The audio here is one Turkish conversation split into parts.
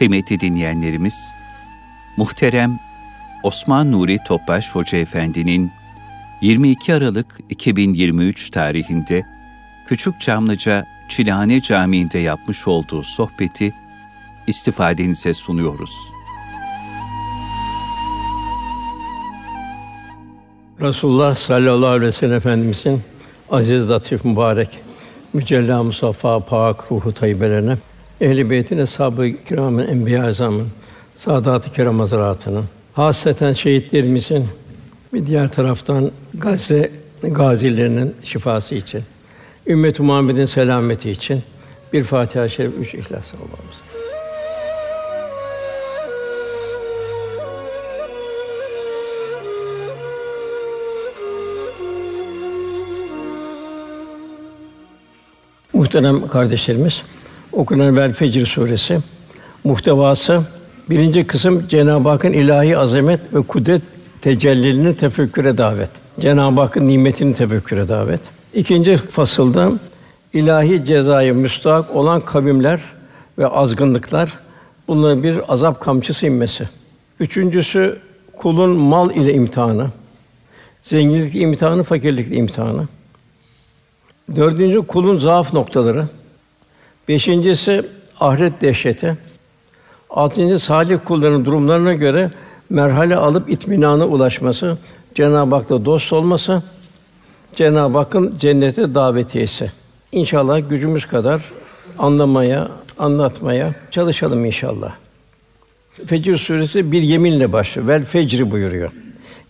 Kıymetli dinleyenlerimiz, muhterem Osman Nuri Topbaş Hoca Efendi'nin 22 Aralık 2023 tarihinde Küçük Çamlıca Çilhane Camii'nde yapmış olduğu sohbeti istifadenize sunuyoruz. Resulullah sallallahu aleyhi ve sellem Efendimizin aziz, latif, mübarek, mücella, musaffa, pak, ruhu tayyibelerine, ehl-i beytin, eshab-ı kiramın, enbiya azamın, saadat-ı kiram hazretlerinin, hasreten şehitlerimizin bir diğer taraftan Gazze gazilerinin şifası için, ümmet-i Muhammed'in selameti için bir Fatiha-i Şerif, üç İhlas Allah'ımız. Muhterem kardeşlerimiz, okunan Vel Fecr suresi muhtevası birinci kısım Cenab-ı Hakk'ın ilahi azamet ve kudret tecellilerini tefekküre davet. Cenab-ı Hakk'ın nimetini tefekküre davet. İkinci fasılda ilahi cezayı müstahak olan kavimler ve azgınlıklar bunların bir azap kamçısı inmesi. Üçüncüsü kulun mal ile imtihanı. Zenginlik imtihanı, fakirlik imtihanı. Dördüncü kulun zaaf noktaları. Beşincisi ahiret dehşeti. Altıncı salih kulların durumlarına göre merhale alıp itminana ulaşması, Cenab-ı Hak'la dost olması, Cenab-ı Hakk'ın cennete davetiyesi. İnşallah gücümüz kadar anlamaya, anlatmaya çalışalım inşallah. Fecr suresi bir yeminle başlıyor. Vel fecri buyuruyor.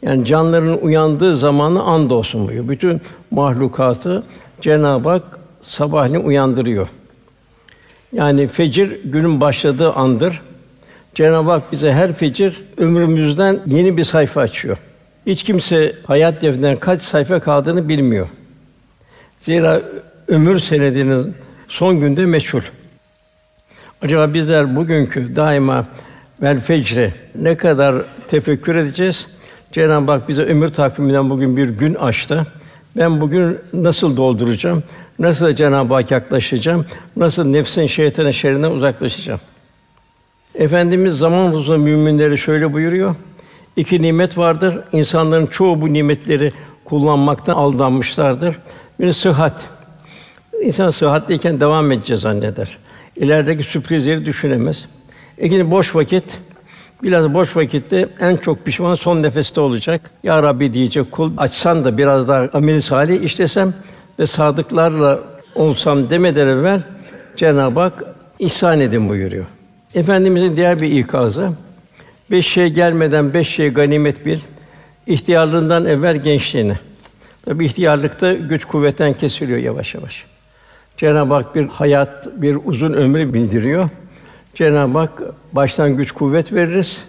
Yani canların uyandığı zamanı and olsun buyuruyor. Bütün mahlukatı Cenab-ı Hak sabahleyin uyandırıyor. Yani fecir günün başladığı andır. Cenab-ı Hak bize her fecir ömrümüzden yeni bir sayfa açıyor. Hiç kimse hayat defterinden kaç sayfa kaldığını bilmiyor. Zira ömür senedinin son günde meçhul. Acaba bizler bugünkü daima vel fecre ne kadar tefekkür edeceğiz? Cenab-ı Hak bize ömür takviminden bugün bir gün açtı. Ben bugün nasıl dolduracağım? Nasıl Cenab-ı Hak yaklaşacağım? Nasıl nefsin şeytanın şerrinden uzaklaşacağım? Efendimiz zaman huzur müminleri şöyle buyuruyor. İki nimet vardır. İnsanların çoğu bu nimetleri kullanmaktan aldanmışlardır. Bir sıhhat. İnsan sıhhatliyken devam edeceğiz zanneder. İlerideki sürprizleri düşünemez. İkinci boş vakit. Biraz boş vakitte en çok pişman son nefeste olacak. Ya Rabbi diyecek kul açsan da biraz daha ameli salih işlesem ve sadıklarla olsam demeden evvel Cenab-ı Hak ihsan edin buyuruyor. Efendimizin diğer bir ikazı beş şey gelmeden beş şey ganimet bil. İhtiyarlığından evvel gençliğini. Tabi ihtiyarlıkta güç kuvvetten kesiliyor yavaş yavaş. Cenab-ı Hak bir hayat, bir uzun ömrü bildiriyor. Cenab-ı Hak baştan güç kuvvet veririz.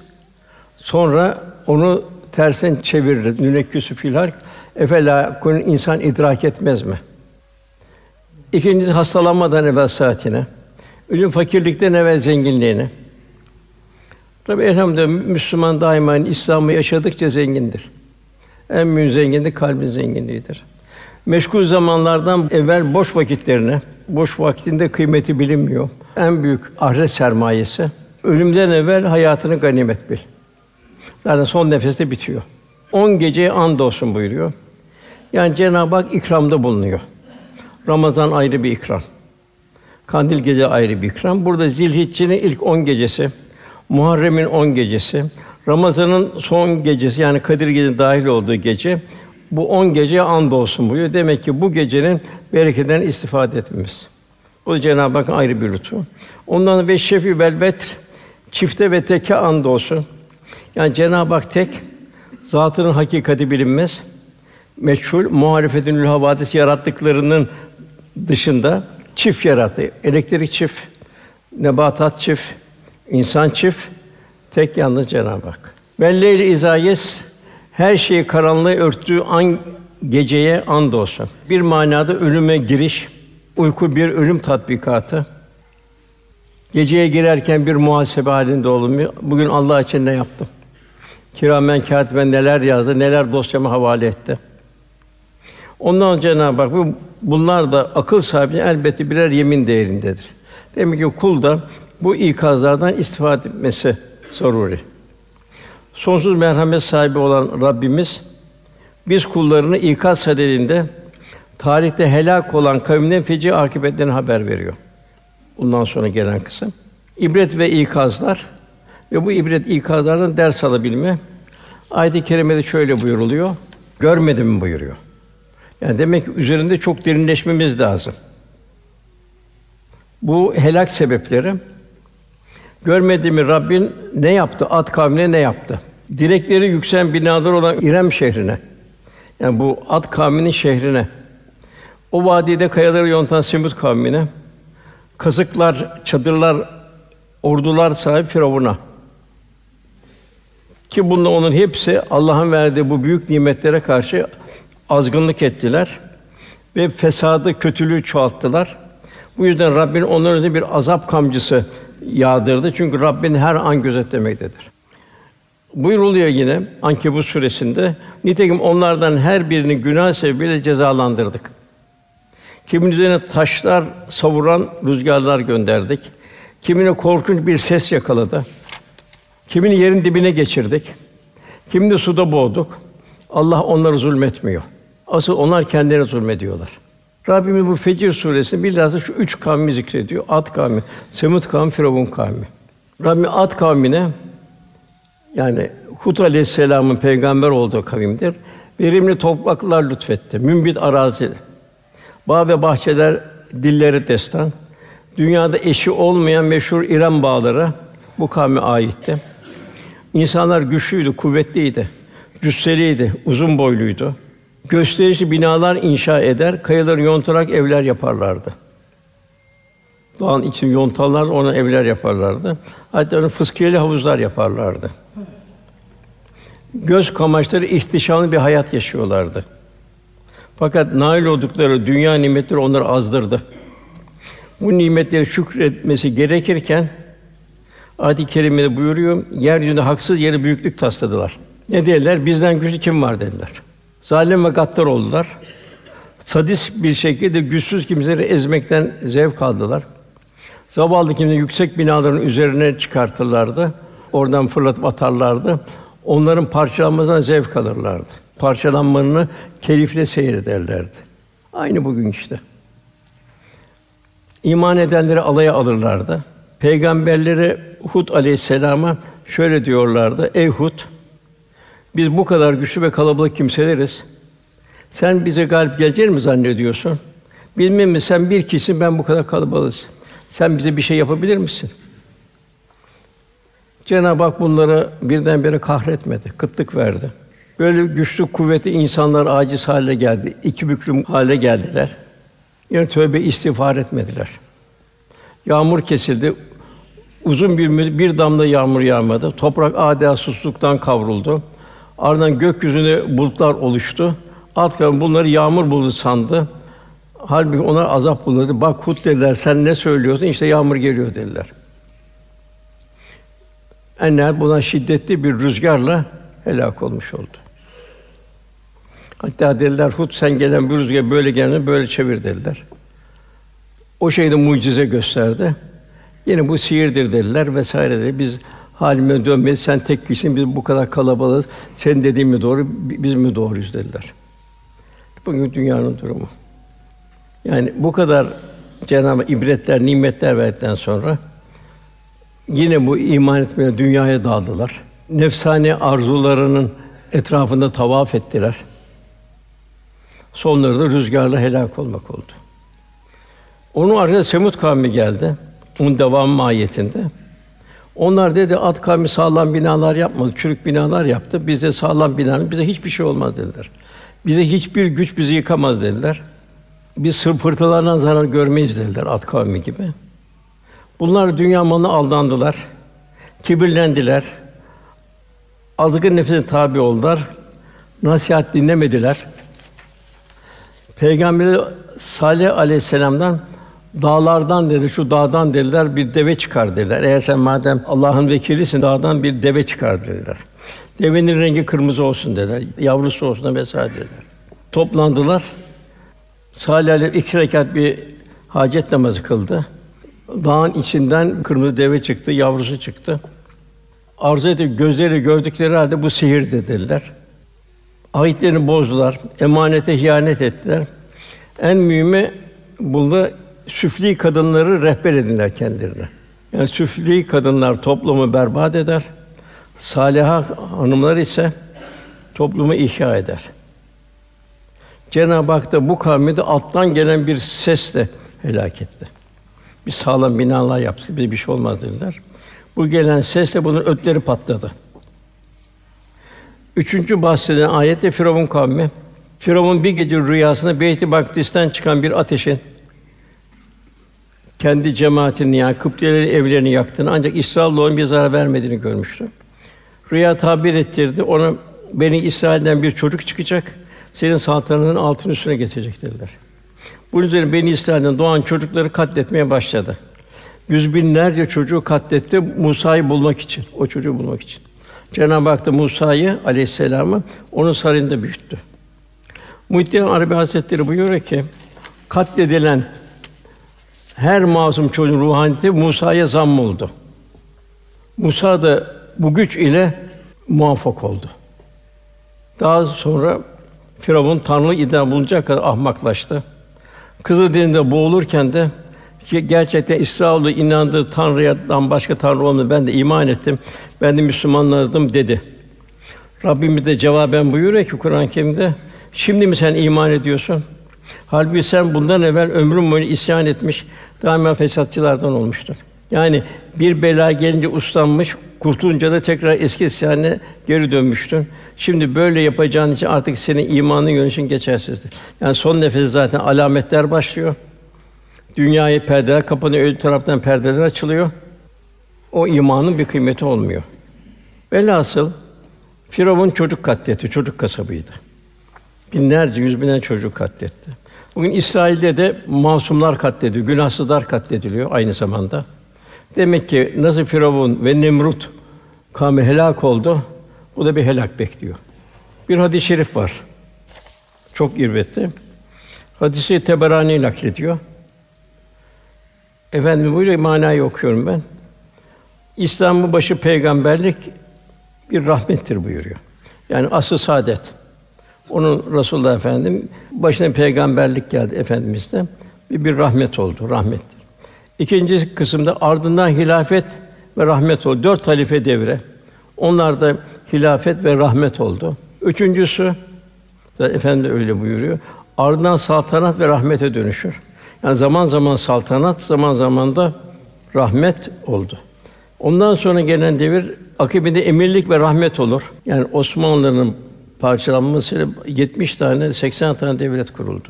Sonra onu tersen çeviririz. Nünekküsü filhal efela kun insan idrak etmez mi? İkincisi hastalanmadan evvel saatine. Ölüm fakirlikten evvel zenginliğine. Tabi elhamdülillah Müslüman daima İslam'ı yaşadıkça zengindir. En büyük zenginlik kalbin zenginliğidir. Meşgul zamanlardan evvel boş vakitlerine, boş vaktinde kıymeti bilinmiyor. En büyük ahiret sermayesi. Ölümden evvel hayatını ganimet bil. Zaten son nefeste bitiyor. On geceye and olsun buyuruyor. Yani Cenab-ı Hak ikramda bulunuyor. Ramazan ayrı bir ikram. Kandil gece ayrı bir ikram. Burada Zilhicce'nin ilk on gecesi, Muharrem'in on gecesi, Ramazan'ın son gecesi yani Kadir Gecesi dahil olduğu gece bu on gece and olsun buyuruyor. Demek ki bu gecenin bereketinden istifade etmemiz. Bu Cenab-ı Hakk'ın ayrı bir lütfu. Ondan ve şefi velvet çifte ve teke and olsun. Yani Cenab-ı Hak tek, zatının hakikati bilinmez. Meçhul, muhalefetünül havadis yarattıklarının dışında çift yarattı. Elektrik çift, nebatat çift, insan çift, tek yalnız Cenab-ı Hak. Velleyl izayes her şeyi karanlığı örttüğü an geceye and olsun. Bir manada ölüme giriş, uyku bir ölüm tatbikatı. Geceye girerken bir muhasebe halinde olun. Bugün Allah için ne yaptım? Kiramen katiben neler yazdı, neler dosyama havale etti. Ondan Cenab-ı Hak bunlar da akıl sahibi elbette birer yemin değerindedir. Demek ki kul da bu ikazlardan istifade etmesi zaruri. Sonsuz merhamet sahibi olan Rabbimiz biz kullarını ikaz sadedinde tarihte helak olan kavimlerin feci akıbetlerini haber veriyor. Bundan sonra gelen kısım. İbret ve ikazlar ve bu ibret ikazlardan ders alabilme. Ayet-i kerimede şöyle buyuruluyor. Görmedim mi buyuruyor. Yani demek ki üzerinde çok derinleşmemiz lazım. Bu helak sebepleri görmediğimi Rabbin ne yaptı? At kavmine ne yaptı? Direkleri yükselen binalar olan İrem şehrine. Yani bu At kavminin şehrine. O vadide kayaları yontan Semut kavmine. Kazıklar, çadırlar, ordular sahip Firavun'a. Ki bunda onun hepsi Allah'ın verdiği bu büyük nimetlere karşı azgınlık ettiler ve fesadı, kötülüğü çoğalttılar. Bu yüzden Rabbin onların üzerine bir azap kamçısı yağdırdı. Çünkü Rabbin her an gözetlemektedir. Buyuruluyor yine Ankebut suresinde nitekim onlardan her birini günah sebebiyle cezalandırdık. Kimin üzerine taşlar savuran rüzgarlar gönderdik. Kimine korkunç bir ses yakaladı. Kimini yerin dibine geçirdik. Kimini suda boğduk. Allah onları zulmetmiyor. Asıl onlar kendilerine zulmediyorlar. Rabbimiz bu Fecir suresinde bilhassa şu üç kavmi zikrediyor. Ad kavmi, Semut kavmi, Firavun kavmi. Rabbim Ad kavmine yani Hud aleyhisselamın peygamber olduğu kavimdir. Verimli topraklar lütfetti. Mümbit arazi. Bağ ve bahçeler dilleri destan. Dünyada eşi olmayan meşhur İrem bağları bu kavme aitti. İnsanlar güçlüydü, kuvvetliydi, cüsseliydi, uzun boyluydu. Gösterişli binalar inşa eder, kayaları yontarak evler yaparlardı. Doğan için yontarlar, ona evler yaparlardı. Hatta onu fıskiyeli havuzlar yaparlardı. Göz kamaşları ihtişamlı bir hayat yaşıyorlardı. Fakat nail oldukları dünya nimetleri onları azdırdı. Bu nimetleri şükretmesi gerekirken Adi kerimede buyuruyor, yeryüzünde haksız yere büyüklük tasladılar. Ne dediler? Bizden güçlü kim var dediler. Zalim ve gaddar oldular. Sadist bir şekilde güçsüz kimseleri ezmekten zevk aldılar. Zavallı kimse yüksek binaların üzerine çıkartırlardı. Oradan fırlatıp atarlardı. Onların parçalanmasından zevk alırlardı. Parçalanmalarını keyifle seyrederlerdi. Aynı bugün işte. İman edenleri alaya alırlardı. Peygamberleri Hud aleyhisselama şöyle diyorlardı: Ey Hud, biz bu kadar güçlü ve kalabalık kimseleriz. Sen bize galip gelecek mi zannediyorsun? Bilmem mi sen bir kişisin, ben bu kadar kalabalığız. Sen bize bir şey yapabilir misin? Cenab-ı Hak bunları birdenbire kahretmedi, kıtlık verdi. Böyle güçlü, kuvvetli insanlar aciz hale geldi, iki büklüm hale geldiler. Yani tövbe istiğfar etmediler. Yağmur kesildi, Uzun bir bir damla yağmur yağmadı. Toprak adeta susuzluktan kavruldu. Ardından gökyüzünde bulutlar oluştu. Alt kavim bunları yağmur buldu sandı. Halbuki onlar azap buluyordu. Bak Hud dediler, sen ne söylüyorsun? İşte yağmur geliyor dediler. Enler buna şiddetli bir rüzgarla helak olmuş oldu. Hatta dediler Hud sen gelen bir rüzgar böyle gelene böyle çevir dediler. O şeyde mucize gösterdi. Yine bu sihirdir dediler vesaire dedi. Biz halime dönmeyiz. Sen tek kişisin. Biz bu kadar kalabalığız. Sen dediğin mi doğru, biz mi doğruyuz dediler. Bugün dünyanın durumu. Yani bu kadar Cenab-ı ibretler, nimetler verdikten sonra yine bu iman etmeye dünyaya daldılar. Nefsani arzularının etrafında tavaf ettiler. Sonları da rüzgarla helak olmak oldu. Onun arkasında Semut kavmi geldi. Bunun devam mahiyetinde. Onlar dedi at kavmi sağlam binalar yapmadı, çürük binalar yaptı. Bize sağlam binalar, bize hiçbir şey olmaz dediler. Bize hiçbir güç bizi yıkamaz dediler. Biz sır fırtınalardan zarar görmeyiz dediler at kavmi gibi. Bunlar dünya malına aldandılar. Kibirlendiler. Azgın nefsine tabi oldular. Nasihat dinlemediler. Peygamber Salih aleyhisselam'dan Dağlardan dedi, şu dağdan dediler bir deve çıkar dediler. Eğer sen madem Allah'ın vekilisin, dağdan bir deve çıkar dediler. Devenin rengi kırmızı olsun dediler. Yavrusu olsun vesaire dediler. Toplandılar. Salih Aleyh iki rekat bir hacet namazı kıldı. Dağın içinden kırmızı deve çıktı, yavrusu çıktı. Arzu edip gözleri gördükleri halde bu sihir dediler. Ahitlerini bozdular, emanete ihanet ettiler. En mühimi bunda süfli kadınları rehber edinler kendilerine. Yani süfli kadınlar toplumu berbat eder. Saliha hanımlar ise toplumu ihya eder. Cenab-ı Hak da bu kavmi de alttan gelen bir sesle helak etti. Bir sağlam binalar yaptı, bir bir şey olmaz dediler. Bu gelen sesle bunun ötleri patladı. Üçüncü bahsedilen ayette Firavun kavmi. Firavun bir gece rüyasında Beyt-i Makdis'ten çıkan bir ateşin kendi cemaatini yani Kıptilerin evlerini yaktığını ancak İsrailoğlu'nun bir zarar vermediğini görmüştü. Rüya tabir ettirdi. Ona beni İsrail'den bir çocuk çıkacak. Senin saltanatın altın üstüne getirecek dediler. Bunun üzerine beni İsrail'den doğan çocukları katletmeye başladı. Yüz binlerce çocuğu katletti Musa'yı bulmak için, o çocuğu bulmak için. Cenab-ı Hak da Musa'yı aleyhisselamı onun sarayında büyüttü. Muhittin Arabi Hazretleri buyuruyor ki katledilen her masum çocuğun ruhaniyeti Musa'ya zam oldu. Musa da bu güç ile muvaffak oldu. Daha sonra Firavun tanrı iddia bulunacak kadar ahmaklaştı. Kızıl Deniz'de boğulurken de gerçekten İsrailoğlu inandığı Tanrı'dan başka Tanrı olmadığını ben de iman ettim. Ben de Müslümanlardım dedi. Rabbimiz de cevaben buyuruyor ki Kur'an-ı Kerim'de şimdi mi sen iman ediyorsun? Halbuki sen bundan evvel ömrün boyunca isyan etmiş, daima fesatçılardan olmuştun. Yani bir bela gelince uslanmış, kurtulunca da tekrar eski isyanına geri dönmüştün. Şimdi böyle yapacağın için artık senin imanın yönü geçersizdir. Yani son nefesi zaten alametler başlıyor. Dünyayı perdeler kapanıyor, öbür taraftan perdeler açılıyor. O imanın bir kıymeti olmuyor. Velhasıl Firavun çocuk katletti, çocuk kasabıydı. Binlerce, yüz binlerce çocuk katletti. Bugün İsrail'de de masumlar katlediliyor, günahsızlar katlediliyor aynı zamanda. Demek ki nasıl Firavun ve Nemrut kavmi helak oldu, bu da bir helak bekliyor. Bir hadis-i şerif var. Çok irvetli. Hadisi Teberani naklediyor. Efendim buyuruyor manayı okuyorum ben. İslam'ın başı peygamberlik bir rahmettir buyuruyor. Yani asıl saadet. Onun Resulullah Efendim başına peygamberlik geldi efendimizde. Bir, bir rahmet oldu, rahmettir. İkinci kısımda ardından hilafet ve rahmet oldu. Dört halife devre. Onlar da hilafet ve rahmet oldu. Üçüncüsü efendi öyle buyuruyor. Ardından saltanat ve rahmete dönüşür. Yani zaman zaman saltanat, zaman zaman da rahmet oldu. Ondan sonra gelen devir akibinde emirlik ve rahmet olur. Yani Osmanlı'nın parçalanmasıyla 70 tane, 80 tane devlet kuruldu.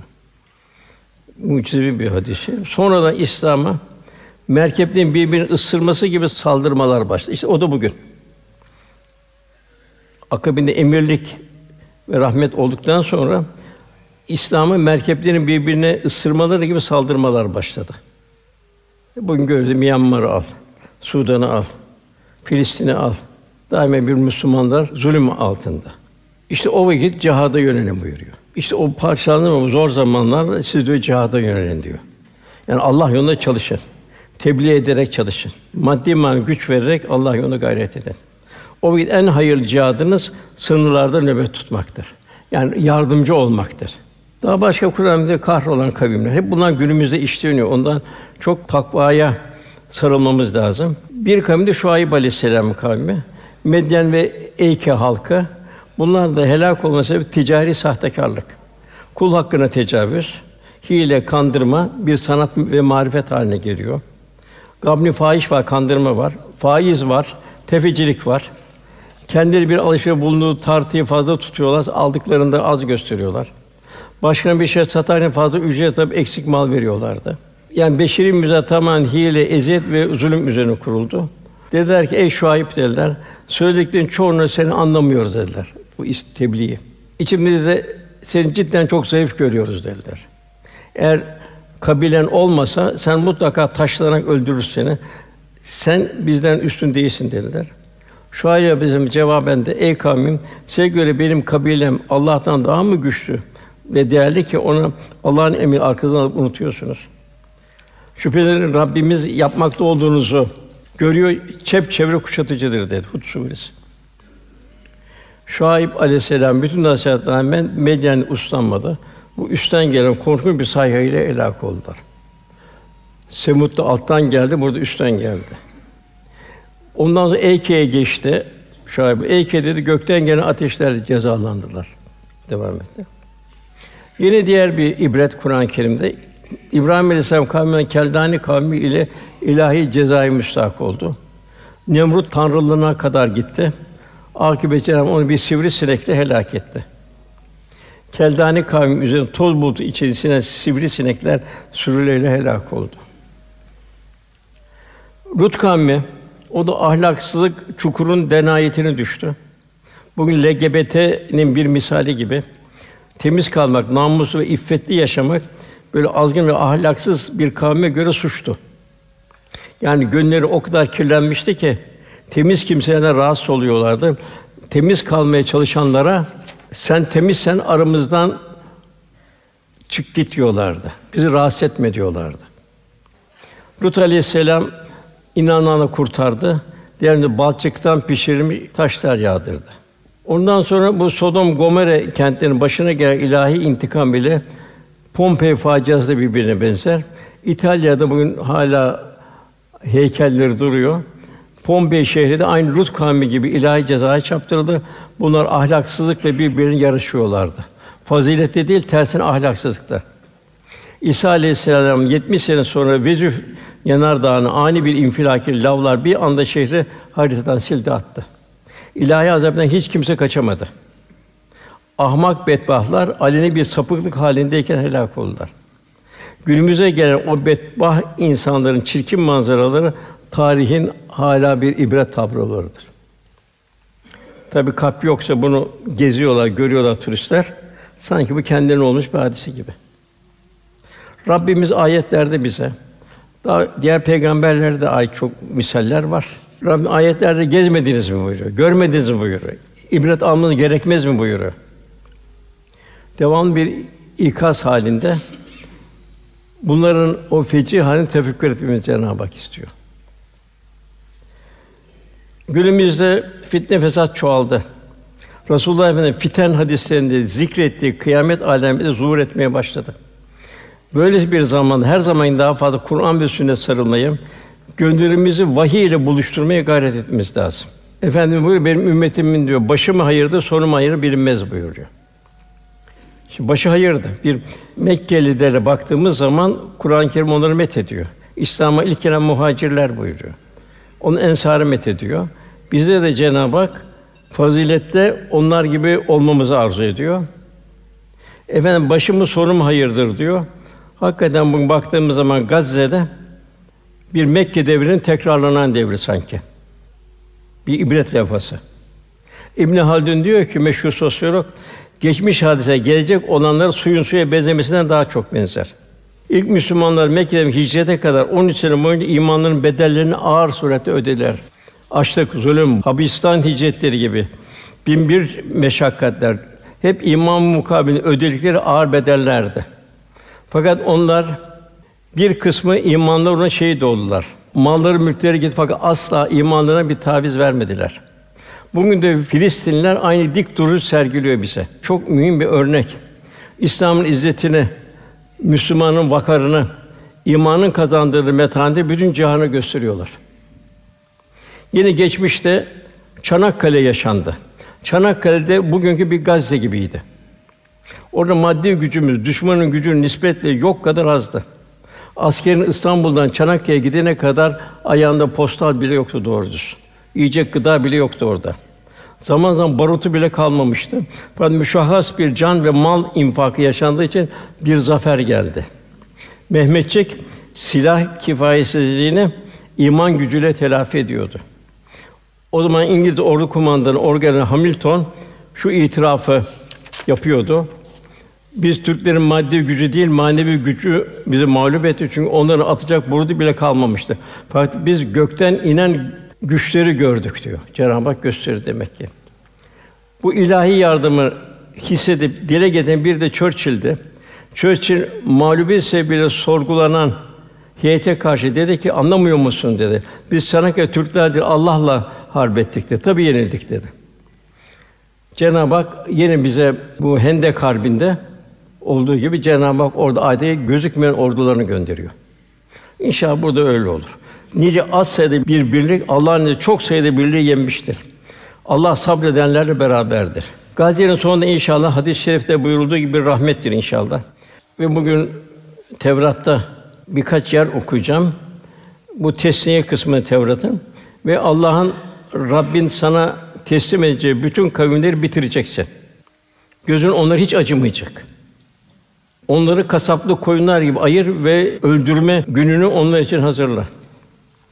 Mucizevi bir hadisi. Sonradan İslam'a merkeplerin birbirini ısırması gibi saldırmalar başladı. İşte o da bugün. Akabinde emirlik ve rahmet olduktan sonra İslam'ın merkeplerin birbirine ısırmaları gibi saldırmalar başladı. Bugün gördüğümüz Myanmar'ı al, Sudan'ı al, Filistin'i al. Daima bir Müslümanlar zulüm altında. İşte o vakit cihada yönelin buyuruyor. İşte o parçalanma zor zamanlar siz de cihada yönelin diyor. Yani Allah yolunda çalışın. Tebliğ ederek çalışın. Maddi manevi güç vererek Allah yolunda gayret edin. O vakit en hayırlı cihadınız sınırlarda nöbet tutmaktır. Yani yardımcı olmaktır. Daha başka Kur'an'da kahrolan kavimler. Hep bunlar günümüzde işleniyor. Ondan çok takvaya sarılmamız lazım. Bir kavim de Şuayb Aleyhisselam kavmi. Medyen ve Eyke halkı. Bunlar da helak olması sebebi ticari sahtekarlık. Kul hakkına tecavüz, hile, kandırma bir sanat ve marifet haline geliyor. Gabni fahiş var, kandırma var. Faiz var, tefecilik var. Kendileri bir alışveriş bulunduğu tartıyı fazla tutuyorlar, aldıklarında az gösteriyorlar. Başkana bir şey satarken fazla ücret alıp eksik mal veriyorlardı. Yani beşeri müze tamamen hile, eziyet ve zulüm üzerine kuruldu. Dediler ki ey Şuayb dediler. Söylediklerin çoğunu seni anlamıyoruz dediler. Bu tebliği. İçimizde seni cidden çok zayıf görüyoruz dediler. Eğer kabilen olmasa sen mutlaka taşlanarak öldürür seni. Sen bizden üstün değilsin dediler. Şu ayya bizim cevaben de ey kavmim size göre benim kabilem Allah'tan daha mı güçlü ve değerli ki onu Allah'ın emri arkasından alıp unutuyorsunuz. Şüphelerin Rabbimiz yapmakta olduğunuzu görüyor, çep çevre kuşatıcıdır dedi Hud suresi. Şuayb aleyhisselam bütün nasihatlerine rağmen medyen uslanmadı. Bu üstten gelen korkunç bir sayhayla helak oldular. Semud da alttan geldi, burada üstten geldi. Ondan sonra Eyke'ye geçti. Şuayb Eyke dedi gökten gelen ateşlerle cezalandılar. Devam etti. Yine diğer bir ibret Kur'an-ı Kerim'de İbrahim Aleyhisselam kavminden Keldani kavmi ile ilahi cezayı müstahak oldu. Nemrut tanrılığına kadar gitti. Akıbet Cenab onu bir sivrisinekle helak etti. Keldani kavmi üzerinde toz bulutu içerisine sivrisinekler sürüleriyle helak oldu. Lut kavmi o da ahlaksızlık çukurun denayetine düştü. Bugün LGBT'nin bir misali gibi temiz kalmak, namuslu ve iffetli yaşamak böyle azgın ve ahlaksız bir kavme göre suçtu. Yani gönülleri o kadar kirlenmişti ki temiz kimselerden rahatsız oluyorlardı. Temiz kalmaya çalışanlara sen temizsen aramızdan çık git diyorlardı. Bizi rahatsız etme diyorlardı. Lut aleyhisselam inananı kurtardı. Diğerini balçıktan pişirilmiş taşlar yağdırdı. Ondan sonra bu Sodom Gomorre kentlerinin başına gelen ilahi intikam bile Pompei faciası da birbirine benzer. İtalya'da bugün hala heykelleri duruyor. Pompei şehri de aynı Lut kavmi gibi ilahi cezaya çarptırıldı. Bunlar ahlaksızlıkla birbirine yarışıyorlardı. Fazilette değil, tersine ahlaksızlıkta. İsa Aleyhisselam 70 sene sonra Vezüf yanardağını ani bir infilaki lavlar bir anda şehri haritadan sildi attı. İlahi azaptan hiç kimse kaçamadı. Ahmak bedbahtlar aleni bir sapıklık halindeyken helak oldular. Günümüze gelen o bedbah insanların çirkin manzaraları tarihin hala bir ibret tablolarıdır. Tabii kalp yoksa bunu geziyorlar, görüyorlar turistler. Sanki bu kendilerine olmuş bir hadise gibi. Rabbimiz ayetlerde bize daha diğer peygamberlerde ait çok misaller var. Rabbim ayetlerde gezmediniz mi buyuruyor, görmediniz mi buyuruyor. İbret almanız gerekmez mi buyuruyor. Devam bir ikaz halinde bunların o feci halini tefekkür etmemizi Cenab-ı Hak istiyor. Günümüzde fitne fesat çoğaldı. Resulullah Efendimiz fiten hadislerinde zikrettiği kıyamet aleminde zuhur etmeye başladı. Böyle bir zaman her zaman daha fazla Kur'an ve sünnet sarılmayı, gönlümüzü vahiy ile buluşturmaya gayret etmemiz lazım. Efendim buyuruyor, benim ümmetimin diyor, başı mı hayırdı, sonu mu hayır bilinmez buyuruyor. Şimdi başı hayırdı. Bir Mekkelilere baktığımız zaman Kur'an-ı Kerim onları met ediyor. İslam'a ilk gelen muhacirler buyuruyor. Onu ensarı met ediyor. Bizde de Cenab-ı Hak fazilette onlar gibi olmamızı arzu ediyor. Efendim başımı sonum hayırdır diyor. Hakikaten bugün baktığımız zaman Gazze'de bir Mekke devrinin tekrarlanan devri sanki. Bir ibret levhası. İbn Haldun diyor ki meşhur sosyolog geçmiş hadise gelecek olanlar suyun suya benzemesinden daha çok benzer. İlk Müslümanlar Mekke'den hicrete kadar 13 sene boyunca imanların bedellerini ağır surette ödediler. Açlık, zulüm, Habistan hicretleri gibi bin bir meşakkatler hep iman mukabilinde ödedikleri ağır bedellerdi. Fakat onlar bir kısmı imanlar ona şehit oldular. Malları, mülkleri gitti fakat asla imanlarına bir taviz vermediler. Bugün de Filistinliler aynı dik duruş sergiliyor bize. Çok mühim bir örnek. İslam'ın izzetini, Müslümanın vakarını, imanın kazandırdığı metaneti bütün cihana gösteriyorlar. Yine geçmişte Çanakkale yaşandı. Çanakkale'de bugünkü bir Gazze gibiydi. Orada maddi gücümüz düşmanın gücünün nispetle yok kadar azdı. Askerin İstanbul'dan Çanakkale'ye gidene kadar ayağında postal bile yoktu doğru düz. Yiyecek gıda bile yoktu orada. Zaman zaman barutu bile kalmamıştı. Fakat müşahhas bir can ve mal infakı yaşandığı için bir zafer geldi. Mehmetçik silah kifayetsizliğini iman gücüyle telafi ediyordu. O zaman İngiliz ordu kumandanı Orgeneral Hamilton şu itirafı yapıyordu. Biz Türklerin maddi gücü değil, manevi gücü bizi mağlup etti. Çünkü onların atacak burudu bile kalmamıştı. Fakat biz gökten inen güçleri gördük diyor. Cenab-ı Hak gösterir demek ki. Bu ilahi yardımı hissedip dile getiren bir de Churchill'di. Churchill mağlubiyet sebebiyle sorgulanan heyete karşı dedi ki anlamıyor musun dedi. Biz Çanakkale Türklerdir Allah'la harp ettik dedi. Tabii yenildik dedi. Cenab-ı Hak yine bize bu Hendek Harbi'nde olduğu gibi Cenab-ı Hak orada adeta gözükmeyen ordularını gönderiyor. İnşallah burada öyle olur. Nice az sayıda bir birlik Allah'ın çok sayıda birliği yenmiştir. Allah sabredenlerle beraberdir. Gazilerin sonunda inşallah hadis-i şerifte buyurulduğu gibi rahmettir inşallah. Ve bugün Tevrat'ta birkaç yer okuyacağım. Bu tesniye kısmı Tevrat'ın ve Allah'ın Rabbin sana teslim edeceği bütün kavimleri bitireceksin. Gözün onlara hiç acımayacak. Onları kasaplı koyunlar gibi ayır ve öldürme gününü onlar için hazırla.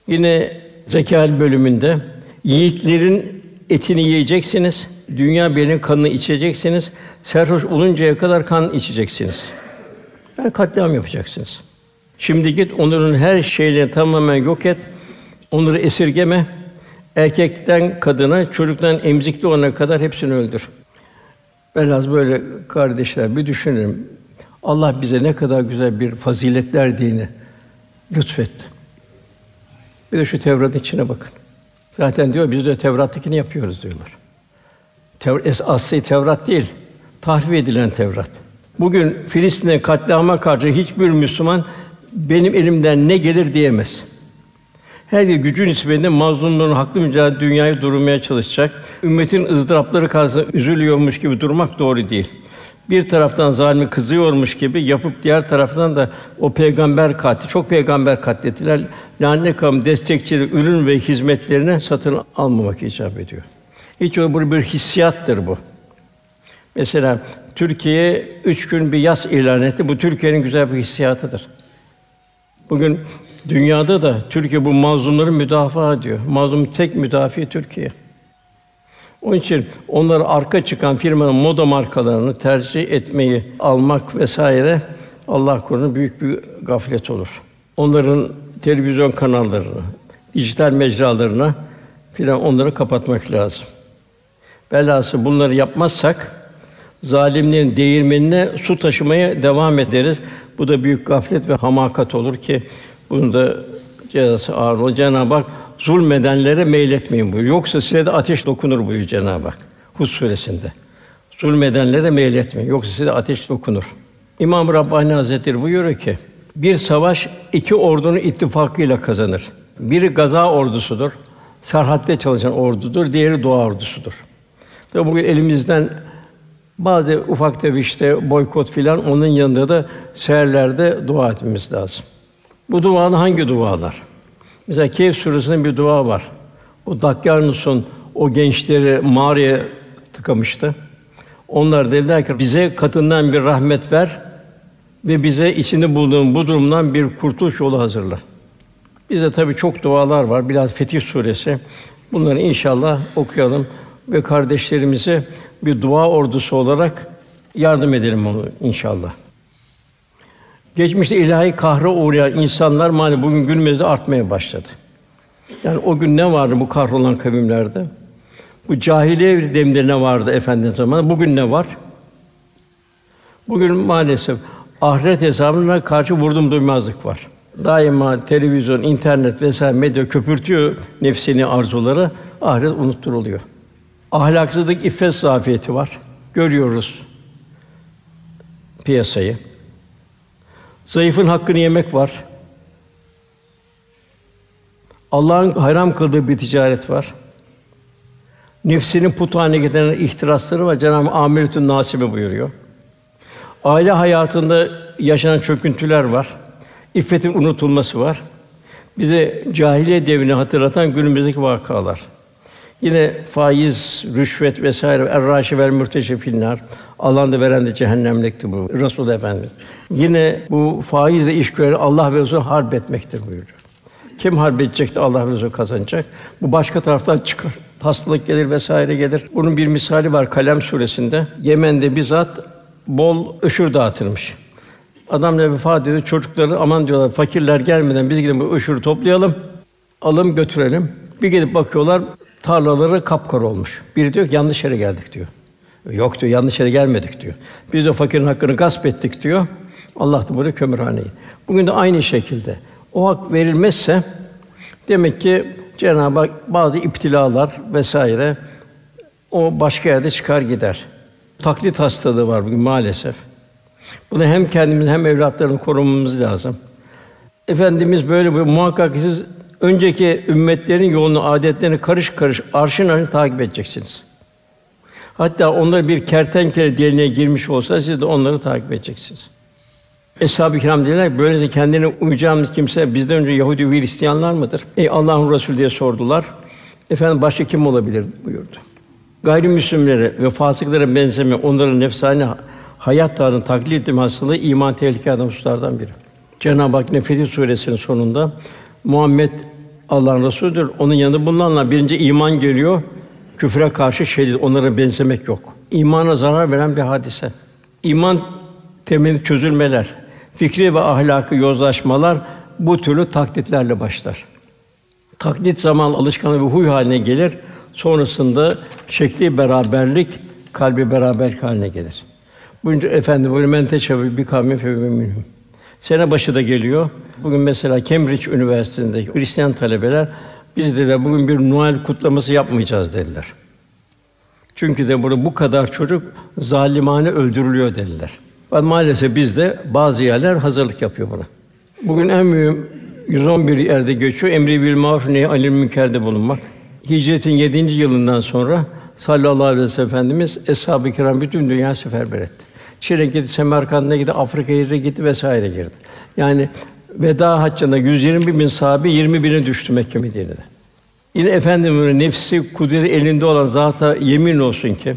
Yine Zekâl bölümünde yiğitlerin etini yiyeceksiniz. Dünya benim kanını içeceksiniz. Serhoş oluncaya kadar kan içeceksiniz. Yani katliam yapacaksınız. Şimdi git onların her şeylerini tamamen yok et. Onları esirgeme. Erkekten kadına, çocuktan emzikli olana kadar hepsini öldür. Velhâsıl böyle kardeşler bir düşünün. Allah bize ne kadar güzel bir faziletler dini lütfetti. Bir de şu Tevrat'ın içine bakın. Zaten diyor biz de Tevrat'takini yapıyoruz diyorlar. Tev asli Tevrat değil, tahrif edilen Tevrat. Bugün Filistin'e katliama karşı hiçbir Müslüman benim elimden ne gelir diyemez. Her gücü nispetinde mazlumların haklı mücadele dünyayı durmaya çalışacak. Ümmetin ızdırapları karşısında üzülüyormuş gibi durmak doğru değil. Bir taraftan zalimi kızıyormuş gibi yapıp diğer taraftan da o peygamber katil, çok peygamber katlettiler. Lanet kavim destekçileri ürün ve hizmetlerini satın almamak icap ediyor. Hiç o bir hissiyattır bu. Mesela Türkiye üç gün bir yaz ilan etti. Bu Türkiye'nin güzel bir hissiyatıdır. Bugün dünyada da Türkiye bu mazlumları müdafaa ediyor. Mazlum tek müdafi Türkiye. Onun için onları arka çıkan firmanın moda markalarını tercih etmeyi almak vesaire Allah korusun büyük bir gaflet olur. Onların televizyon kanallarını, dijital mecralarına filan onları kapatmak lazım. Belası bunları yapmazsak zalimlerin değirmenine su taşımaya devam ederiz. Bu da büyük gaflet ve hamakat olur ki bunun da cezası ağır olur. Cenab-ı Hak zulmedenlere meyletmeyin buyuruyor. Yoksa size de ateş dokunur buyuruyor Cenab-ı Hak. Hud suresinde. Zulmedenlere meyletmeyin. Yoksa size de ateş dokunur. İmam Rabbani Hazretleri buyuruyor ki bir savaş iki ordunun ittifakıyla kazanır. Biri gaza ordusudur. Serhatte çalışan ordudur. Diğeri doğa ordusudur. Tabi bugün elimizden bazı ufak tefek işte boykot filan onun yanında da seherlerde dua etmemiz lazım. Bu dualar hangi dualar? Mesela Kehf suresinde bir dua var. O Dakyanus'un o gençleri mağaraya tıkamıştı. Onlar dediler ki bize katından bir rahmet ver ve bize içinde bulunduğum bu durumdan bir kurtuluş yolu hazırla. Bizde tabii çok dualar var. Biraz Fetih suresi. Bunları inşallah okuyalım ve kardeşlerimize bir dua ordusu olarak yardım edelim onu inşallah. Geçmişte ilahi kahra uğrayan insanlar maalesef bugün günümüzde artmaya başladı. Yani o gün ne vardı bu kahrolan kavimlerde? Bu cahiliye deminde ne vardı efendimiz zamanında? Bugün ne var? Bugün maalesef ahiret hesabına karşı vurdum duymazlık var. Daima televizyon, internet vesaire medya köpürtüyor nefsini arzuları, ahiret unutturuluyor. Ahlaksızlık, iffet zafiyeti var. Görüyoruz piyasayı. Zayıfın hakkını yemek var. Allah'ın hayram kıldığı bir ticaret var. Nefsinin put haline getiren ihtirasları var. Cenab-ı Amelütün nasibe buyuruyor. Aile hayatında yaşanan çöküntüler var. İffetin unutulması var. Bize cahiliye devrini hatırlatan günümüzdeki vakalar. Yine faiz, rüşvet vesaire er-raşi vel mürteşefинler. Allah'ın da veren de cehennemlikti bu. Resul Efendimiz. Yine bu faizle iş gören Allah ve Resul harp etmektir buyuruyor. Kim harp edecek de Allah ve Resul kazanacak? Bu başka taraftan çıkar. Hastalık gelir vesaire gelir. Bunun bir misali var Kalem suresinde. Yemen'de bizzat bol öşür dağıtılmış. Adam ne vefat ediyor, çocukları aman diyorlar fakirler gelmeden biz gidip bu öşürü toplayalım, alım götürelim. Bir gelip bakıyorlar tarlaları kapkara olmuş. Biri diyor ki yanlış yere geldik diyor. Yok diyor yanlış yere gelmedik diyor. Biz de fakirin hakkını gasp ettik diyor. Allah da burada kömürhaneyi. Bugün de aynı şekilde O hak verilmezse demek ki Cenab-ı Hak bazı iptilalar vesaire o başka yerde çıkar gider. Taklit hastalığı var bugün maalesef. Bunu hem kendimiz hem evlatlarını korumamız lazım. Efendimiz böyle bir muhakkak siz önceki ümmetlerin yolunu, adetlerini karış karış arşın arşın takip edeceksiniz. Hatta onlar bir kertenkele deliğine girmiş olsa siz de onları takip edeceksiniz. Eshab-ı Kiram dediler böylece kendine uyacağımız kimse bizden önce Yahudi ve Hristiyanlar mıdır? Ey Allah'ın Resulü diye sordular. Efendim başka kim olabilir buyurdu. Gayrimüslimlere ve fasıklara benzeme, onların nefsani hayat tarzını taklit etme hastalığı iman tehlikeli hususlardan biri. Cenab-ı Hak Nefetih suresinin sonunda Muhammed Allah'ın Resulüdür. Onun yanında bulunanlar birinci iman geliyor. Küfre karşı şiddet, onlara benzemek yok. İmana zarar veren bir hadise. İman temeli çözülmeler, fikri ve ahlakı yozlaşmalar bu türlü taklitlerle başlar. Taklit zaman alışkanlık ve huy haline gelir. Sonrasında şekli beraberlik, kalbi beraberlik haline gelir. Bugün efendim böyle menteşe bir kavmi fevmünhüm. Sene başı da geliyor. Bugün mesela Cambridge Üniversitesi'nde Hristiyan talebeler biz de bugün bir Noel kutlaması yapmayacağız dediler. Çünkü de burada bu kadar çocuk zalimane öldürülüyor dediler. Ve maalesef bizde bazı yerler hazırlık yapıyor buna. Bugün en mühim 111 yerde geçiyor. Emri bil maruf nehi anil münkerde bulunmak. Hicretin 7. yılından sonra sallallahu aleyhi ve sellem Efendimiz eshab-ı kiram bütün dünya seferber etti. Çin'e gitti, Semerkant'a gitti, Afrika'ya gitti vesaire girdi. Yani veda haccında 120 bin sahabe 20 bine düştü Mekke Medine'de. Yine efendimiz nefsi kudreti elinde olan zata yemin olsun ki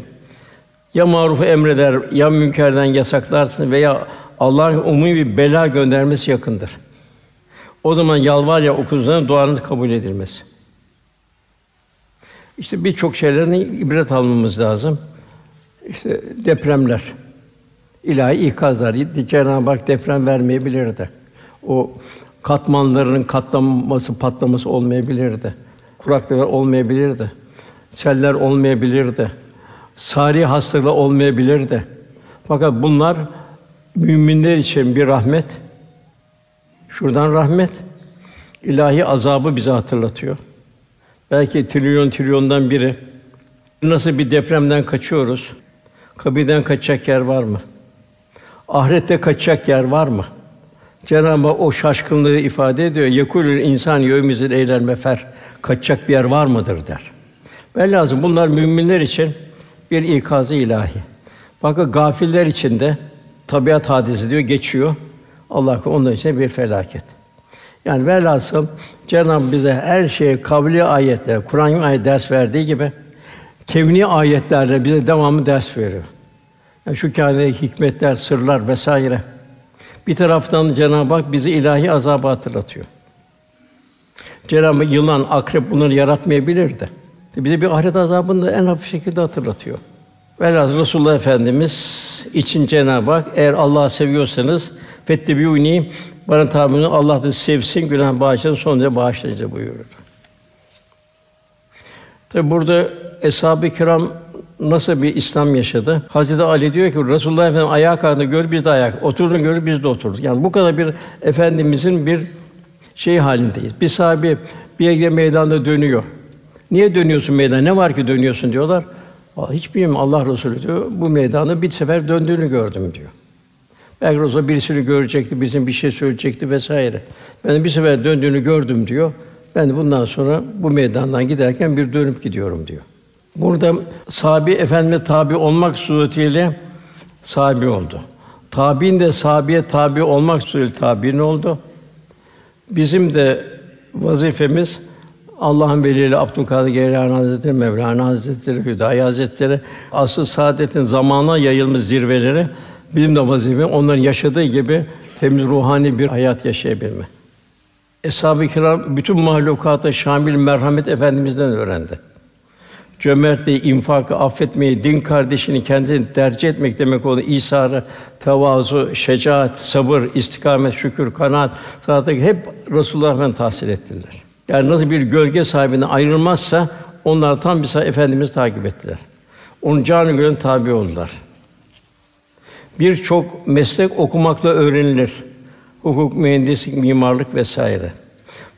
ya marufu emreder, ya münkerden yasaklarsın veya Allah'ın umumi bir bela göndermesi yakındır. O zaman yalvar ya okunduğunda duanız kabul edilmez. İşte birçok şeylerin ibret almamız lazım. İşte depremler, ilahi ikazlar. Cenab-ı Hak deprem vermeyebilirdi. O katmanlarının katlanması, patlaması olmayabilirdi. Kuraklıklar olmayabilirdi. Seller olmayabilirdi. Sari hastalığı olmayabilirdi. Fakat bunlar müminler için bir rahmet. Şuradan rahmet, ilahi azabı bize hatırlatıyor. Belki trilyon trilyondan biri. Nasıl bir depremden kaçıyoruz? Kabirden kaçacak yer var mı? Ahirette kaçacak yer var mı? Cenab-ı Hak o şaşkınlığı ifade ediyor. Yekulül insan yevmizil eyler mefer. Kaçacak bir yer var mıdır der. Ve lazım bunlar müminler için bir ikazı ilahi. Bakın gafiller için de tabiat hadisi diyor geçiyor. Allah onun için bir felaket. Yani velhasıl Cenab-ı bize her şeye kavli ayetler, Kur'an ayet ders verdiği gibi kevni ayetlerle bize devamlı ders veriyor. Yani şu kâinatdaki hikmetler, sırlar vesaire. Bir taraftan Cenab-ı Hak bizi ilahi azabı hatırlatıyor. Cenab-ı Hak yılan, akrep bunları yaratmayabilirdi. Bize bir ahiret azabını da en hafif şekilde hatırlatıyor. Velhâsıl Resulullah Efendimiz için Cenab-ı Hak eğer Allah'ı seviyorsanız fettebiûni bana tabi Allah da sevsin, günah bağışlasın, sonra bağışlayıcı buyuruyor. Tabi burada eshab-ı kiram nasıl bir İslam yaşadı? Hazreti Ali diyor ki Resulullah Efendimiz ayağa kalktı gör biz de ayak, oturdu gör biz de oturduk. Yani bu kadar bir efendimizin bir şey halindeyiz. Bir sahibi bir yere meydanda dönüyor. Niye dönüyorsun meydana? Ne var ki dönüyorsun diyorlar. Hiç bilmiyorum Allah Resulü diyor. Bu meydanı bir sefer döndüğünü gördüm diyor. Belki Resul birisini görecekti, bizim bir şey söyleyecekti vesaire. Ben bir sefer döndüğünü gördüm diyor. Ben de bundan sonra bu meydandan giderken bir dönüp gidiyorum diyor. Burada sahabi efendime tabi olmak suretiyle sahibi oldu. Tabiin de sahabiye tabi olmak suretiyle tabiin oldu. Bizim de vazifemiz Allah'ın velileri Abdülkadir Geylani Hazretleri, Mevlana Hazretleri, Hüdayi Hazretleri asıl saadetin zamana yayılmış zirveleri bizim de vazifemiz onların yaşadığı gibi temiz ruhani bir hayat yaşayabilme. Eshab-ı Kiram bütün mahlukata şamil merhamet efendimizden öğrendi. Cömertliği, infakı, affetmeyi, din kardeşini kendini tercih etmek demek olan İsa'rı, tevazu, şecaat, sabır, istikamet, şükür, kanaat, sadık hep Resulullah Efendimiz tahsil ettiler. Yani nasıl bir gölge sahibine ayrılmazsa onlar tam bir efendimiz takip ettiler. Onun canı gönül tabi oldular. Birçok meslek okumakla öğrenilir. hukuk, mühendislik, mimarlık vesaire.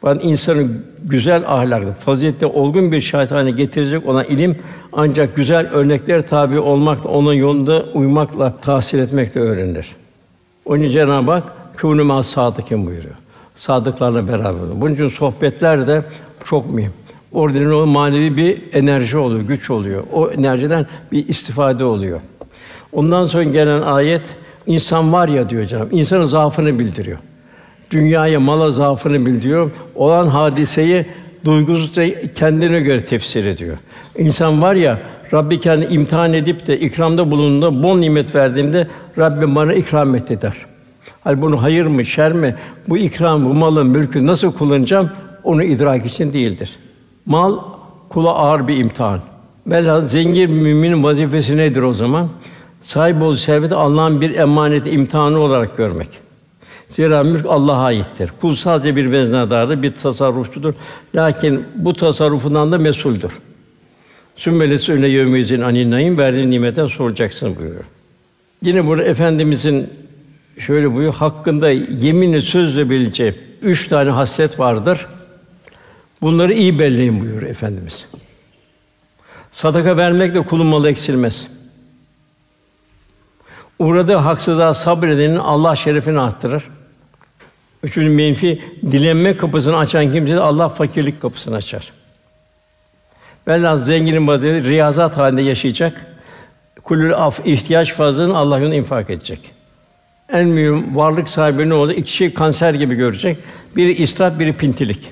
Ben insanın güzel ahlaklı, faziletli, olgun bir şahit haline getirecek olan ilim ancak güzel örnekler tabi olmakla, onun yolunda uymakla tahsil etmekle öğrenilir. Onun için Cenab-ı Hak kûnû mâ sadıkîn buyuruyor. Sadıklarla beraber. Bunun için sohbetler de çok mühim. Orada o manevi bir enerji oluyor, güç oluyor. O enerjiden bir istifade oluyor. Ondan sonra gelen ayet insan var ya diyor canım. İnsanın zaafını bildiriyor. Dünyaya, mala zaafını bildiriyor. Olan hadiseyi duygusuzca kendine göre tefsir ediyor. İnsan var ya Rabbi kendi imtihan edip de ikramda bulunduğunda bol nimet verdiğimde Rabbim bana ikram etti der. Hani bunu hayır mı, şer mi, bu ikram, bu malın, mülkü nasıl kullanacağım onu idrak için değildir. Mal kula ağır bir imtihan. Velhâsıl zengin bir müminin vazifesi nedir o zaman? Sahip olduğu serveti Allah'ın bir emaneti, imtihanı olarak görmek. Zira mülk Allah'a aittir. Kul sadece bir veznedardır, bir tasarrufçudur. Lakin bu tasarrufundan da mesuldür. Sümmelesi öyle yevmizin anin verdiğin nimetten soracaksın buyuruyor. Yine burada efendimizin şöyle buyuruyor. Hakkında yeminle sözle bileceği üç tane haslet vardır. Bunları iyi belleyin buyuruyor efendimiz. Sadaka vermek de kulun malı eksilmez. Uğradığı haksızlığa sabredenin Allah şerefini arttırır. Üçüncü menfi dilenme kapısını açan kimse de Allah fakirlik kapısını açar. Velhâsıl zenginin vaziyeti riyazat halinde yaşayacak. Kulül af ihtiyaç fazlını Allah yolunda infak edecek. En mühim varlık sahibi ne oldu? İki şey kanser gibi görecek. Biri israf, biri pintilik.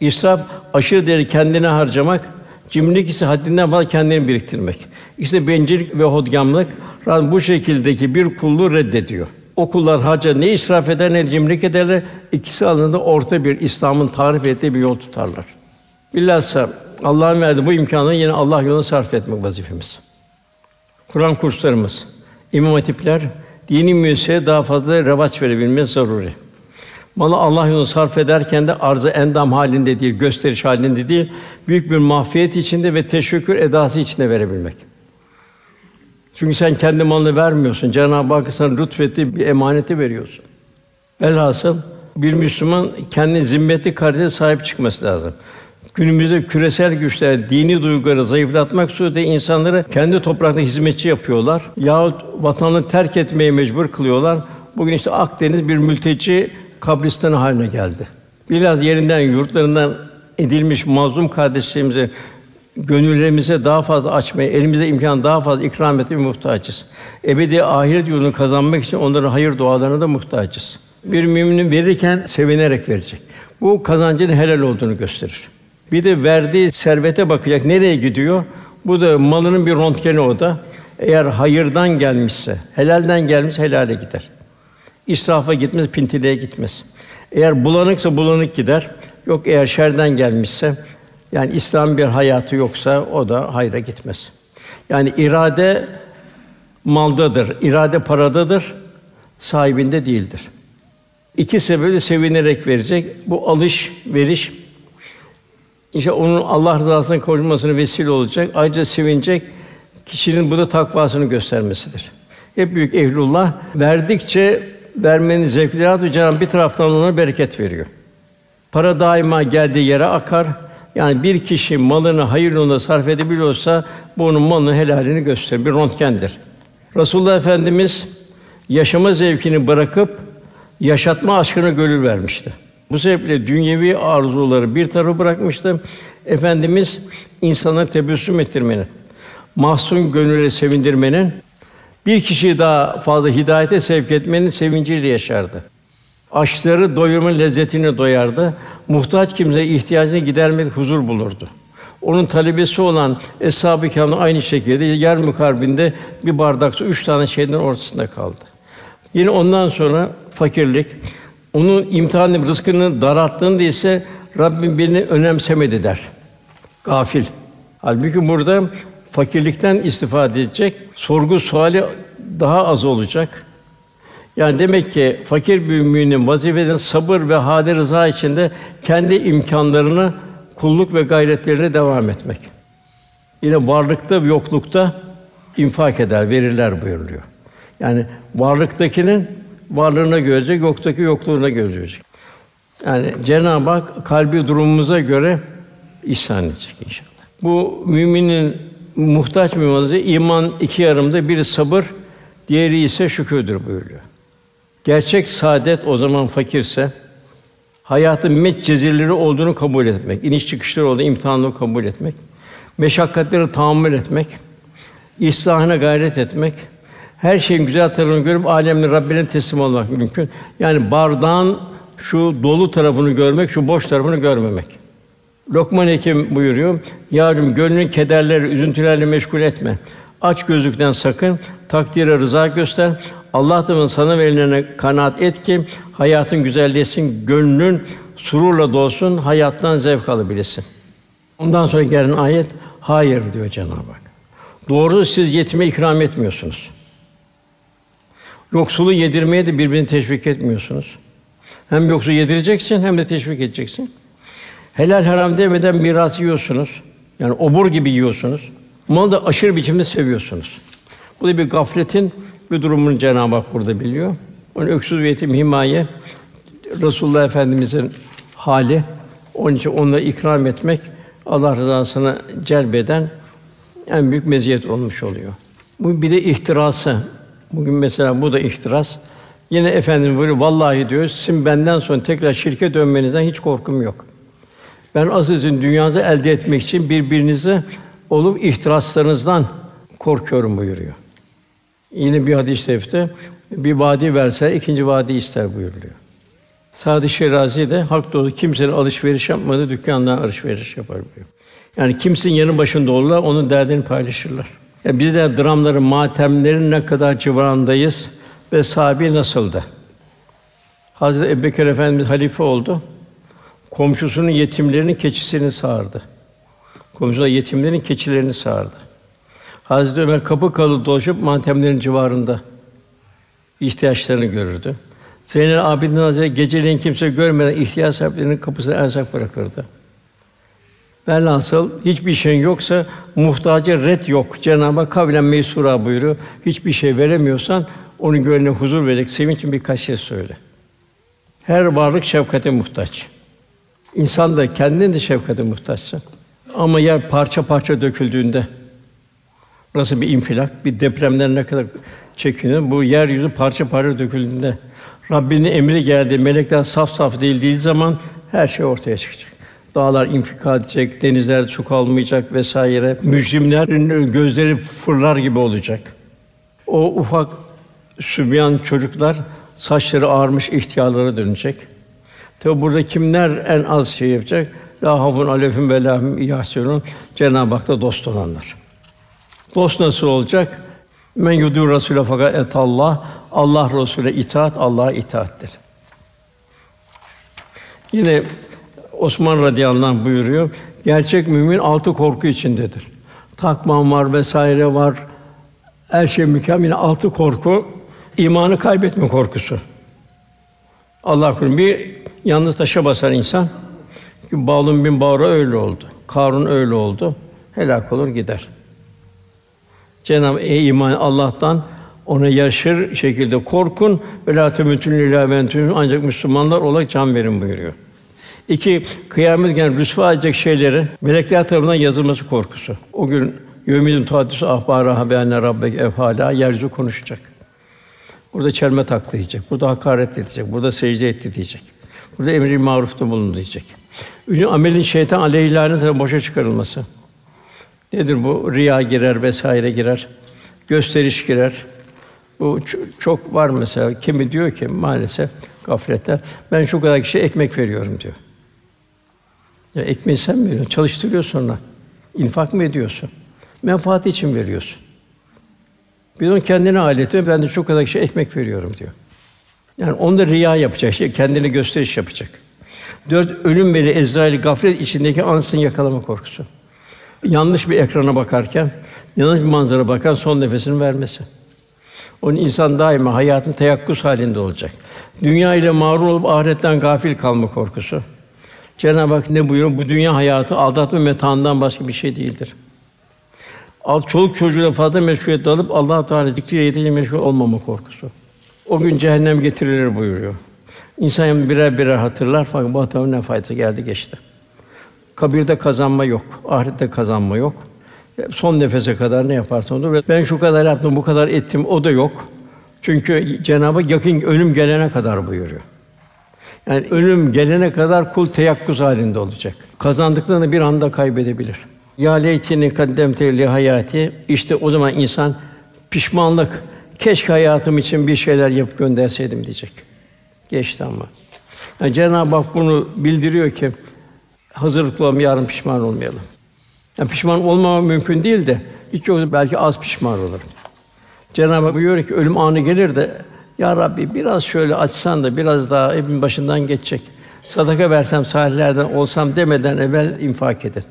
İsraf aşırı değeri kendine harcamak, cimrilik ise haddinden fazla kendini biriktirmek. İşte bencillik ve hodgamlık bu şekildeki bir kulluğu reddediyor. O kullar harca ne israf eder ne cimrilik ederler. İkisi alanında orta bir İslam'ın tarif ettiği bir yol tutarlar. Bilhassa Allah'ın verdiği bu imkanı yine Allah yolunda sarf etmek vazifemiz. Kur'an kurslarımız, imam hatipler, dini müesseseye daha fazla revaç verebilmesi zaruri. Malı Allah yolunda sarf ederken de arzı endam halinde değil, gösteriş halinde değil, büyük bir mahfiyet içinde ve teşekkür edası içinde verebilmek. Çünkü sen kendi malını vermiyorsun. Cenab-ı Hak sana lütfettiği bir emaneti veriyorsun. Velhasıl bir Müslüman kendi zimmetli kardeşe sahip çıkması lazım. Günümüzde küresel güçler dini duyguları zayıflatmak suretiyle insanları kendi toprakta hizmetçi yapıyorlar yahut vatanını terk etmeye mecbur kılıyorlar. Bugün işte Akdeniz bir mülteci kabristanı haline geldi. Biraz yerinden, yurtlarından edilmiş mazlum kardeşlerimize gönüllerimize daha fazla açmaya, elimize imkan daha fazla ikram etmeye muhtaçız. Ebedi ahiret yolunu kazanmak için onların hayır dualarına da muhtaçız. Bir müminin verirken sevinerek verecek. Bu kazancın helal olduğunu gösterir. Bir de verdiği servete bakacak. Nereye gidiyor? Bu da malının bir röntgeni o da. Eğer hayırdan gelmişse, helalden gelmiş helale gider. İsrafa gitmez, pintiliğe gitmez. Eğer bulanıksa bulanık gider. Yok eğer şerden gelmişse yani İslam bir hayatı yoksa o da hayra gitmez. Yani irade maldadır, irade paradadır, sahibinde değildir. İki sebebi sevinerek verecek. Bu alış, veriş işte onun Allah rızasına kavuşmasına vesile olacak. Ayrıca sevinecek kişinin bu da takvasını göstermesidir. Hep büyük ehlullah verdikçe vermenin zevkleri Cenab-ı bir taraftan ona bereket veriyor. Para daima geldiği yere akar. Yani bir kişi malını hayır yolunda sarf edebiliyorsa bu onun malının helalini gösterir. Bir röntgendir. Resulullah Efendimiz yaşama zevkini bırakıp yaşatma aşkına gönül vermişti. Bu sebeple dünyevi arzuları bir tarafa bırakmıştı. Efendimiz insanları tebessüm ettirmenin, mahzun gönüle sevindirmenin, bir kişiyi daha fazla hidayete sevk etmenin sevinciyle yaşardı. Açları doyurma lezzetini doyardı. Muhtaç kimse ihtiyacını gidermek huzur bulurdu. Onun talebesi olan Eshab-ı aynı şekilde yer mukarbinde bir bardak su üç tane şeyden ortasında kaldı. Yine ondan sonra fakirlik, onun imtihanı rızkını daralttığında ise Rabbim beni önemsemedi der. Gafil. Halbuki burada fakirlikten istifade edecek, sorgu suali daha az olacak. Yani demek ki fakir bir müminin vazifeden sabır ve hâde rıza içinde kendi imkanlarını kulluk ve gayretlerine devam etmek. Yine varlıkta ve yoklukta infak eder, verirler buyuruluyor. Yani varlıktakinin varlığına görecek, yoktaki yokluğuna görecek. Yani Cenab-ı Hak kalbi durumumuza göre ihsan edecek inşallah. Bu müminin muhtaç müminası iman iki yarımda biri sabır, diğeri ise şükürdür buyuruyor. Gerçek saadet o zaman fakirse hayatın met cezirleri olduğunu kabul etmek, iniş çıkışları olduğunu imtihanını kabul etmek, meşakkatleri tahammül etmek, İslahına gayret etmek, her şeyin güzel tarafını görüp alemin Rabbine teslim olmak mümkün. Yani bardağın şu dolu tarafını görmek, şu boş tarafını görmemek. Lokman Hekim buyuruyor, yavrum gönlünü kederleri, üzüntülerle meşgul etme. Aç gözlükten sakın, takdire rıza göster. Allah da sana verilenene kanaat et ki hayatın güzelleşsin, gönlün sururla dolsun, hayattan zevk alabilirsin. Ondan sonra gelen ayet hayır diyor Cenab-ı Hak. Doğru siz yetime ikram etmiyorsunuz. Yoksulu yedirmeye de birbirini teşvik etmiyorsunuz. Hem yoksul yedireceksin hem de teşvik edeceksin. Helal haram demeden miras yiyorsunuz. Yani obur gibi yiyorsunuz. Malı da aşırı biçimde seviyorsunuz. Bu da bir gafletin bir durumunu Cenab-ı Hak burada biliyor. Onun öksüz ve yetim himaye Resulullah Efendimizin hali. Onun için onları ikram etmek Allah rızasını celbeden en büyük meziyet olmuş oluyor. Bu bir de ihtirası. Bugün mesela bu da ihtiras. Yine efendim böyle vallahi diyor sizin benden sonra tekrar şirke dönmenizden hiç korkum yok. Ben asıl sizin dünyanızı elde etmek için birbirinizi olup ihtiraslarınızdan korkuyorum buyuruyor. Yine bir hadis-i şerifte bir vadi verse ikinci vadi ister buyuruyor. Sadi Şirazi de halk dolu kimsenin alışveriş yapmadığı dükkandan alışveriş yapar buyuruyor. Yani kimsin yanı başında olurlar, onun derdini paylaşırlar. Yani biz de dramların, matemlerin ne kadar civarındayız ve sahibi nasıldı? Hazreti Ebubekir Efendimiz halife oldu. Komşusunun yetimlerinin keçisini sağardı. Komşular yetimlerin keçilerini sağardı. Hazreti Ömer kapı kalı dolaşıp matemlerin civarında ihtiyaçlarını görürdü. Zeynel Abidin Hazretleri geceleyin kimse görmeden ihtiyaç sahiplerinin kapısına erzak bırakırdı. Velhasıl hiçbir şey yoksa muhtaca red yok. Cenab-ı Hak kavlen meysura buyuruyor. Hiçbir şey veremiyorsan onun gönlüne huzur verecek sevinç birkaç şey söyle. Her varlık şefkate muhtaç. İnsan da kendine de şefkate muhtaçsın. Ama yer parça parça döküldüğünde Burası bir infilak, bir depremden ne kadar çekiniyor. Bu yeryüzü parça parça döküldüğünde Rabbinin emri geldi, melekler saf saf değil zaman her şey ortaya çıkacak. Dağlar infika edecek, denizler su kalmayacak vesaire. Mücrimlerin gözleri fırlar gibi olacak. O ufak sübyan çocuklar saçları ağarmış ihtiyarlara dönecek. Tabi burada kimler en az şey yapacak? La havfun aleyhim ve lahum Cenab-ı Hak'ta dost olanlar. Dost nasıl olacak? Men yudur Rasûle fakat et Allah. Allah Resulüne itaat Allah'a itaattir. Yine Osman radıyallahu anh buyuruyor. Gerçek mümin altı korku içindedir. Takman var vesaire var. Her şey mükemmel. Yine altı korku imanı kaybetme korkusu. Allah korusun. Bir yalnız taşa basan insan ki Bağlum bin Bağra öyle oldu. Karun öyle oldu. Helak olur gider. Cenab-ı Ey iman Allah'tan ona yaşır şekilde korkun ve la temutun ancak Müslümanlar olarak can verin buyuruyor. İki, kıyamet günü rüsva edecek şeyleri melekler tarafından yazılması korkusu. O gün yevmidin tuhaddisu ahbara haberne rabbek efhala yeryüzü konuşacak. Burada çelme taktı diyecek. Burada hakaret edecek. Burada secde etti diyecek. Burada emri marufta bulundu diyecek. Ünlü amelin şeytan aleyhilâne boşa çıkarılması. Nedir bu? Riya girer vesaire girer. Gösteriş girer. Bu çok var mesela. Kimi diyor ki maalesef gaflette ben şu kadar kişi ekmek veriyorum diyor. Ya ekmeği sen mi veriyorsun? Çalıştırıyor sonra. İnfak mı ediyorsun? Menfaat için veriyorsun. Bir onun kendine aleti, ben de şu kadar kişi ekmek veriyorum diyor. Yani onda riya yapacak, şey, kendini gösteriş yapacak. Dört, ölüm beli Ezrail gaflet içindeki ansın yakalama korkusu. Yanlış bir ekrana bakarken, yanlış bir manzara bakar, son nefesini vermesi. Onun insan daima hayatın teyakkuz halinde olacak. Dünya ile mağrur olup ahiretten gafil kalma korkusu. Cenab-ı Hak ne buyuruyor? Bu dünya hayatı aldatma metaından başka bir şey değildir. Al çoluk çocuğuyla fazla meşguliyet alıp Allah Teala zikriyle yeterince meşgul olmama korkusu. O gün cehennem getirilir buyuruyor. İnsan birer birer hatırlar fakat bu hatanın ne faydası geldi geçti. Kabirde kazanma yok, ahirette kazanma yok. Son nefese kadar ne yaparsan olur. Ben şu kadar yaptım, bu kadar ettim, o da yok. Çünkü Cenabı yakın ölüm gelene kadar buyuruyor. Yani ölüm gelene kadar kul teyakkuz halinde olacak. Kazandıklarını bir anda kaybedebilir. Ya leytini kaddemte li hayati. İşte o zaman insan pişmanlık, keşke hayatım için bir şeyler yapıp gönderseydim diyecek. Geçti ama. Yani Cenab-ı Hak bunu bildiriyor ki hazırlıklı olalım, yarın pişman olmayalım. Yani pişman olmama mümkün değil de hiç yoksa belki az pişman olurum. Cenab-ı Hak buyuruyor ki ölüm anı gelir de ya Rabbi biraz şöyle açsan da biraz daha evin başından geçecek. Sadaka versem salihlerden olsam demeden evvel infak edin.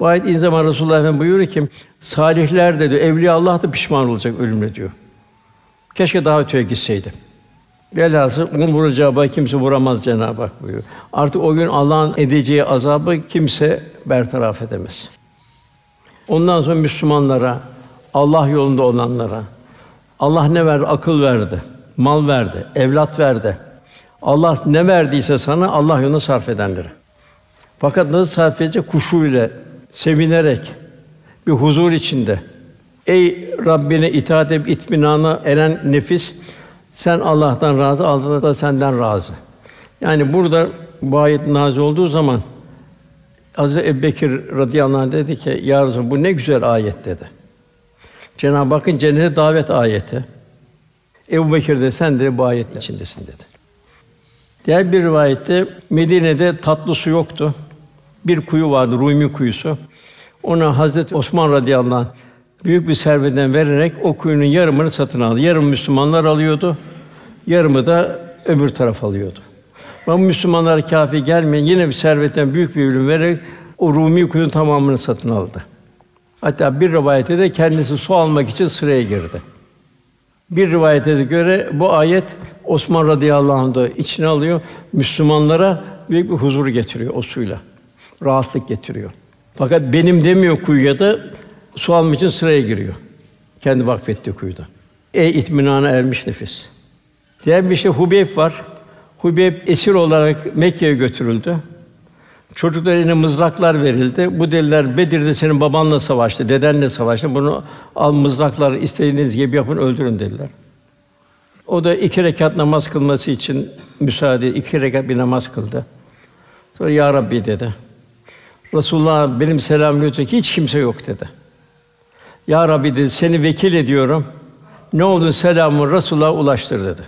Bu ayet in zaman Resulullah Efendimiz buyuruyor ki salihler de diyor evliya Allah da pişman olacak ölümle diyor. Keşke daha öteye gitseydim. Velhasıl vuracağı bağı kimse vuramaz Cenab-ı Hak buyuruyor. Artık o gün Allah'ın edeceği azabı kimse bertaraf edemez. Ondan sonra Müslümanlara, Allah yolunda olanlara Allah ne verdi? Akıl verdi, mal verdi, evlat verdi. Allah ne verdiyse sana Allah yoluna sarf edenlere. Fakat nasıl sarf edecek? Kuşu ile, sevinerek, bir huzur içinde. Ey Rabbine itaat edip itminana eren nefis sen Allah'tan razı, Allah da senden razı. Yani burada bu ayet nazil olduğu zaman Hazreti Ebubekir radıyallahu anh dedi ki ya Resulallah, bu ne güzel ayet dedi. Cenab-ı Hakk'ın cennete davet ayeti. Ebu Bekir de sen de bu ayetin içindesin dedi. Diğer bir rivayette Medine'de tatlı su yoktu. Bir kuyu vardı, Rumi kuyusu. Ona Hazreti Osman radıyallahu anh büyük bir servetten vererek o kuyunun yarımını satın aldı. Yarım Müslümanlar alıyordu, yarımı da öbür taraf alıyordu. Ama Müslümanlar kafi gelmeyin yine bir servetten büyük bir ürün vererek o Rumi kuyunun tamamını satın aldı. Hatta bir rivayete de kendisi su almak için sıraya girdi. Bir rivayete göre bu ayet Osman radıyallahu anh içine alıyor. Müslümanlara büyük bir huzur getiriyor o suyla. Rahatlık getiriyor. Fakat benim demiyor kuyuya da su almak için sıraya giriyor. Kendi vakfettiği kuyuda. Ey itminana ermiş nefis. Diğer bir şey Hubeyb var. Hubeyb esir olarak Mekke'ye götürüldü. Çocuklar eline mızraklar verildi. Bu dediler Bedir'de senin babanla savaştı, dedenle savaştı. Bunu al mızraklar istediğiniz gibi yapın öldürün dediler. O da iki rekat namaz kılması için müsaade, iki rekat bir namaz kıldı. Sonra ya Rabbi dedi. Resulullah benim selam götürecek hiç kimse yok dedi. Ya Rabbi dedi seni vekil ediyorum. Ne oldu selamı Resulullah'a ulaştır dedi.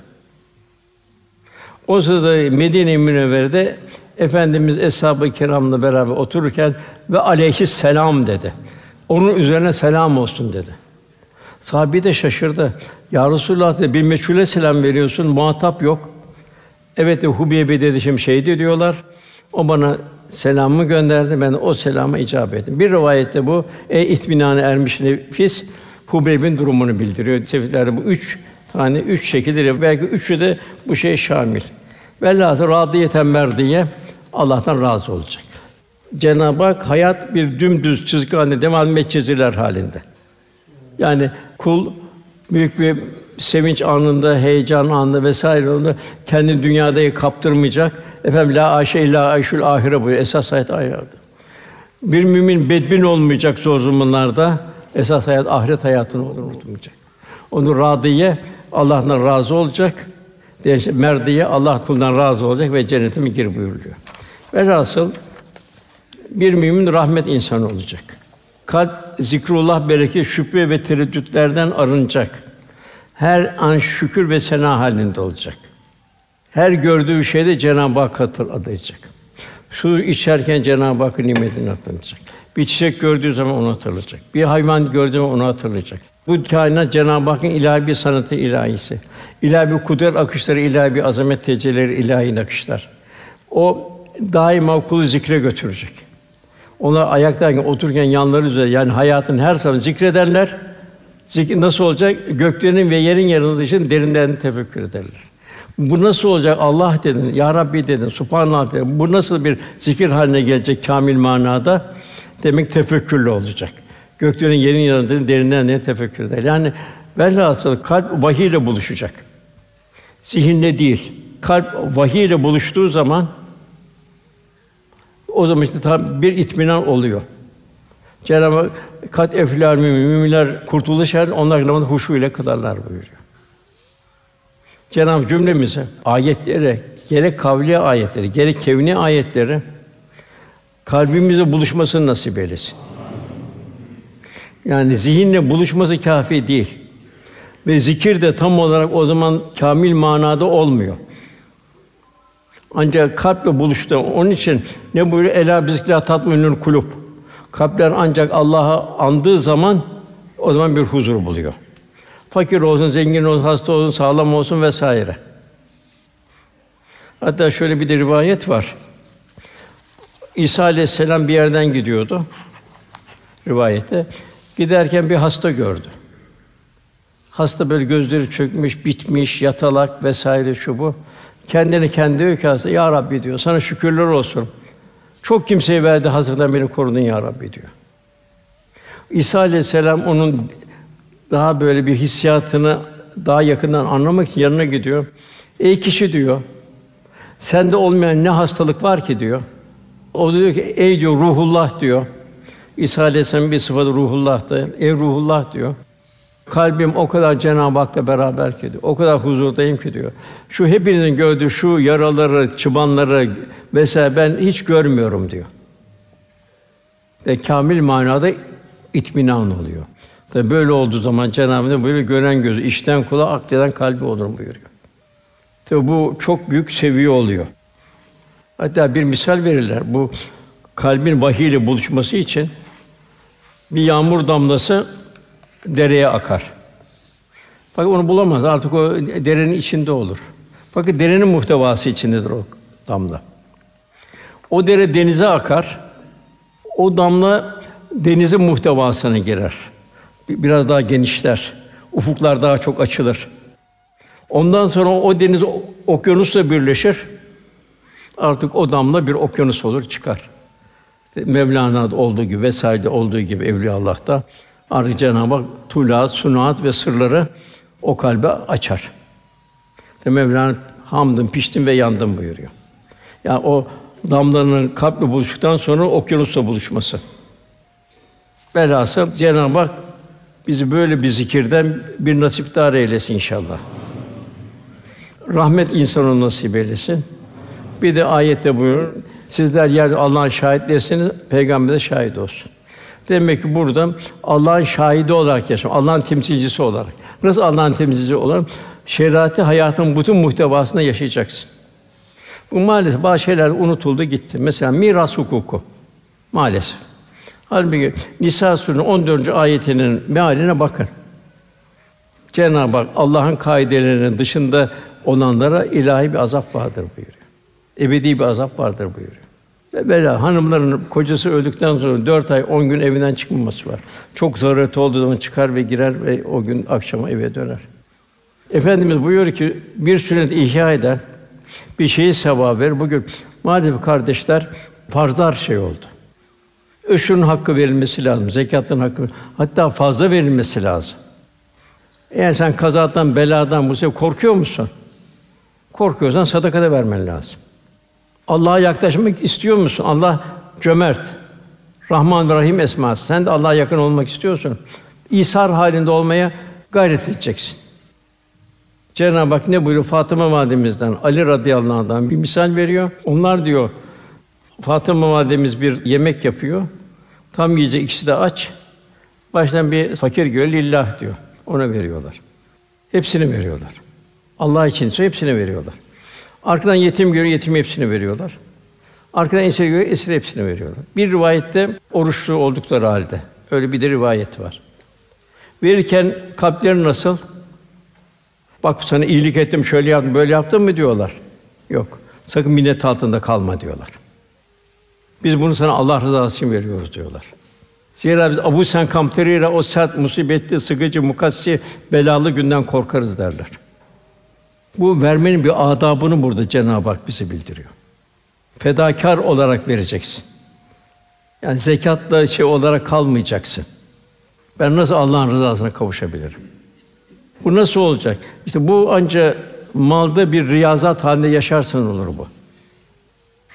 O sırada Medine-i Münevvere'de Efendimiz eshab-ı kiramla beraber otururken ve aleyhi selam dedi. Onun üzerine selam olsun dedi. Sahabi de şaşırdı. Ya Resulullah dedi, bir meçhule selam veriyorsun, muhatap yok. Evet de Hubeybe dedi şimdi şeydi diyorlar. O bana selamımı gönderdi. Ben de o selama icabet ettim. Bir rivayette bu ey itminane ermiş nefis Hubeyb'in durumunu bildiriyor. Tefsirlerde bu üç tane üç şekilde belki üçü de bu şey şamil. Velhâsıl radiyeten merdiye Allah'tan razı olacak. Cenab-ı Hak hayat bir dümdüz çizgi halinde devam etmek çiziler halinde. Yani kul büyük bir sevinç anında, heyecan anında vesaire onu kendi dünyada kaptırmayacak. Efendim la aşe illa ayşul ahire bu esas hayat hayatı. Bir mümin bedbin olmayacak zor zamanlarda. Esas hayat ahiret hayatını olur unutmayacak. Onu radiye Allah'tan razı olacak. Merdiye Allah kuldan razı olacak ve cennete mi gir buyuruyor. Velhasıl bir mümin rahmet insanı olacak. Kalp zikrullah bereket şüphe ve tereddütlerden arınacak. Her an şükür ve sena halinde olacak. Her gördüğü şeyde Cenab-ı Hak hatırlayacak. Su içerken Cenab-ı Hakk'ın nimetini hatırlayacak. Bir çiçek gördüğü zaman onu hatırlayacak. Bir hayvan gördüğü zaman onu hatırlayacak. Bu kainat Cenab-ı Hakk'ın ilahi bir sanatı ilahisi. İlahi bir kudret akışları, ilahi bir azamet tecellileri, ilahi akışlar. O daima kulu zikre götürecek. Onlar ayaktayken, otururken yanları üzerinde yani hayatın her zaman zikrederler. Zikir nasıl olacak? Göklerin ve yerin yaratılışını derinden tefekkür ederler. Bu nasıl olacak? Allah dedin, Ya Rabbi dedin, Subhanallah dedin. Bu nasıl bir zikir haline gelecek kamil manada? Demek tefekkürlü olacak. Göklerin yerin yaratılışını derinden ne tefekkür eder. Yani velhasıl kalp vahiy ile buluşacak. Zihinle değil. Kalp vahiy ile buluştuğu zaman o zaman işte tam bir itminan oluyor. Cenab-ı Hak kat eflâ müminler kurtuluş er, onlar namazı huşu ile kılarlar buyuruyor. Cenab-ı cümlemize ayetleri, gerek kavli ayetleri, gerek kevni ayetleri kalbimizle buluşmasını nasip eylesin. Yani zihinle buluşması kafi değil. Ve zikir de tam olarak o zaman kamil manada olmuyor. Ancak kalple buluştu. Onun için ne buyuruyor? Ela bizikra tatminül kulub. Kalpler ancak Allah'ı andığı zaman o zaman bir huzur buluyor. Fakir olsun, zengin olsun, hasta olsun, sağlam olsun vesaire. Hatta şöyle bir de rivayet var. İsa aleyhisselam bir yerden gidiyordu. Rivayette. Giderken bir hasta gördü. Hasta böyle gözleri çökmüş, bitmiş, yatalak vesaire şu bu. Kendini kendi diyor ki hasta, Ya Rabbi diyor, sana şükürler olsun. Çok kimseye verdi, hazırdan beni korudun ya Rabbi diyor. İsa aleyhisselam onun daha böyle bir hissiyatını daha yakından anlamak için yanına gidiyor. Ey kişi diyor, sende olmayan ne hastalık var ki diyor. O diyor ki, ey diyor ruhullah diyor. İsa Aleyhisselam bir sıfatı ruhullah'tı. Ey ruhullah diyor. Kalbim o kadar Cenab-ı Hak'la beraber ki diyor. O kadar huzurdayım ki diyor. Şu hepinizin gördüğü şu yaraları, çıbanları vesaire ben hiç görmüyorum diyor. Ve kamil manada itminan oluyor. Tabi böyle olduğu zaman Cenab-ı Hak böyle gören gözü, işten kula, akleden kalbi olur buyuruyor. Tabi bu çok büyük seviye oluyor. Hatta bir misal verirler. Bu kalbin vahiy ile buluşması için bir yağmur damlası dereye akar. Fakat onu bulamaz. Artık o derenin içinde olur. Fakat derenin muhtevası içindedir o damla. O dere denize akar. O damla denizin muhtevasına girer. Biraz daha genişler. Ufuklar daha çok açılır. Ondan sonra o deniz okyanusla birleşir. Artık o damla bir okyanus olur, çıkar. Mevlana'da olduğu gibi vesaire olduğu gibi Evliya Allah'ta artık Cenab-ı Hak tula, sunaat ve sırları o kalbe açar. De Mevlana hamdım, piştim ve yandım buyuruyor. Yani o damlanın kalple buluştuktan sonra okyanusla buluşması. Velhasıl Cenab-ı Hak bizi böyle bir zikirden bir nasipdar eylesin inşallah. Rahmet insanı nasip eylesin. Bir de ayette buyuruyor. Sizler yerde Allah'ın şahitlersiniz, peygamber de şahit olsun. Demek ki burada Allah'ın şahidi olarak yaşam, Allah'ın temsilcisi olarak. Nasıl Allah'ın temsilcisi olarak? Şeriatı hayatın bütün muhtevasında yaşayacaksın. Bu maalesef bazı şeyler unutuldu gitti. Mesela miras hukuku. Maalesef. Halbuki Nisa Sûresinin 14. ayetinin mealine bakın. Cenab-ı Hak Allah'ın kaidelerinin dışında olanlara ilahi bir azap vardır buyuruyor. Ebedi bir azap vardır buyuruyor. Ve bela hanımların kocası öldükten sonra dört ay on gün evinden çıkmaması var. Çok zarureti olduğu zaman çıkar ve girer ve o gün akşama eve döner. Efendimiz buyuruyor ki bir sünnet ihya eder, bir şeyi sevap verir. Bugün maalesef kardeşler farzlar şey oldu. Öşürün hakkı verilmesi lazım, zekatın hakkı, hatta fazla verilmesi lazım. Eğer sen kazadan, beladan, bu sefer korkuyor musun? Korkuyorsan sadaka da vermen lazım. Allah'a yaklaşmak istiyor musun? Allah cömert, Rahman ve Rahim esması. Sen de Allah'a yakın olmak istiyorsun. İsar halinde olmaya gayret edeceksin. Cenab-ı Hak ne buyuruyor? Fatıma validemizden, Ali radıyallahu anh'dan bir misal veriyor. Onlar diyor, Fatıma validemiz bir yemek yapıyor. Tam yiyecek ikisi de aç. Baştan bir fakir görüyor, lillah diyor. Ona veriyorlar. Hepsini veriyorlar. Allah için hepsini veriyorlar. Arkadan yetim görüyor, yetim hepsini veriyorlar. Arkadan esir görüyor, esir hepsini veriyorlar. Bir rivayette oruçlu oldukları halde. Öyle bir de rivayet var. Verirken kalpleri nasıl? Bak sana iyilik ettim, şöyle yaptım, böyle yaptım mı diyorlar. Yok. Sakın minnet altında kalma diyorlar. Biz bunu sana Allah rızası için veriyoruz diyorlar. Zira biz Abu Sen Kamteri'yle o sert, musibetli, sıkıcı, mukassi, belalı günden korkarız derler. Bu vermenin bir adabını burada Cenab-ı Hak bize bildiriyor. Fedakar olarak vereceksin. Yani zekatla şey olarak kalmayacaksın. Ben nasıl Allah'ın rızasına kavuşabilirim? Bu nasıl olacak? İşte bu anca malda bir riyazat halinde yaşarsın olur bu.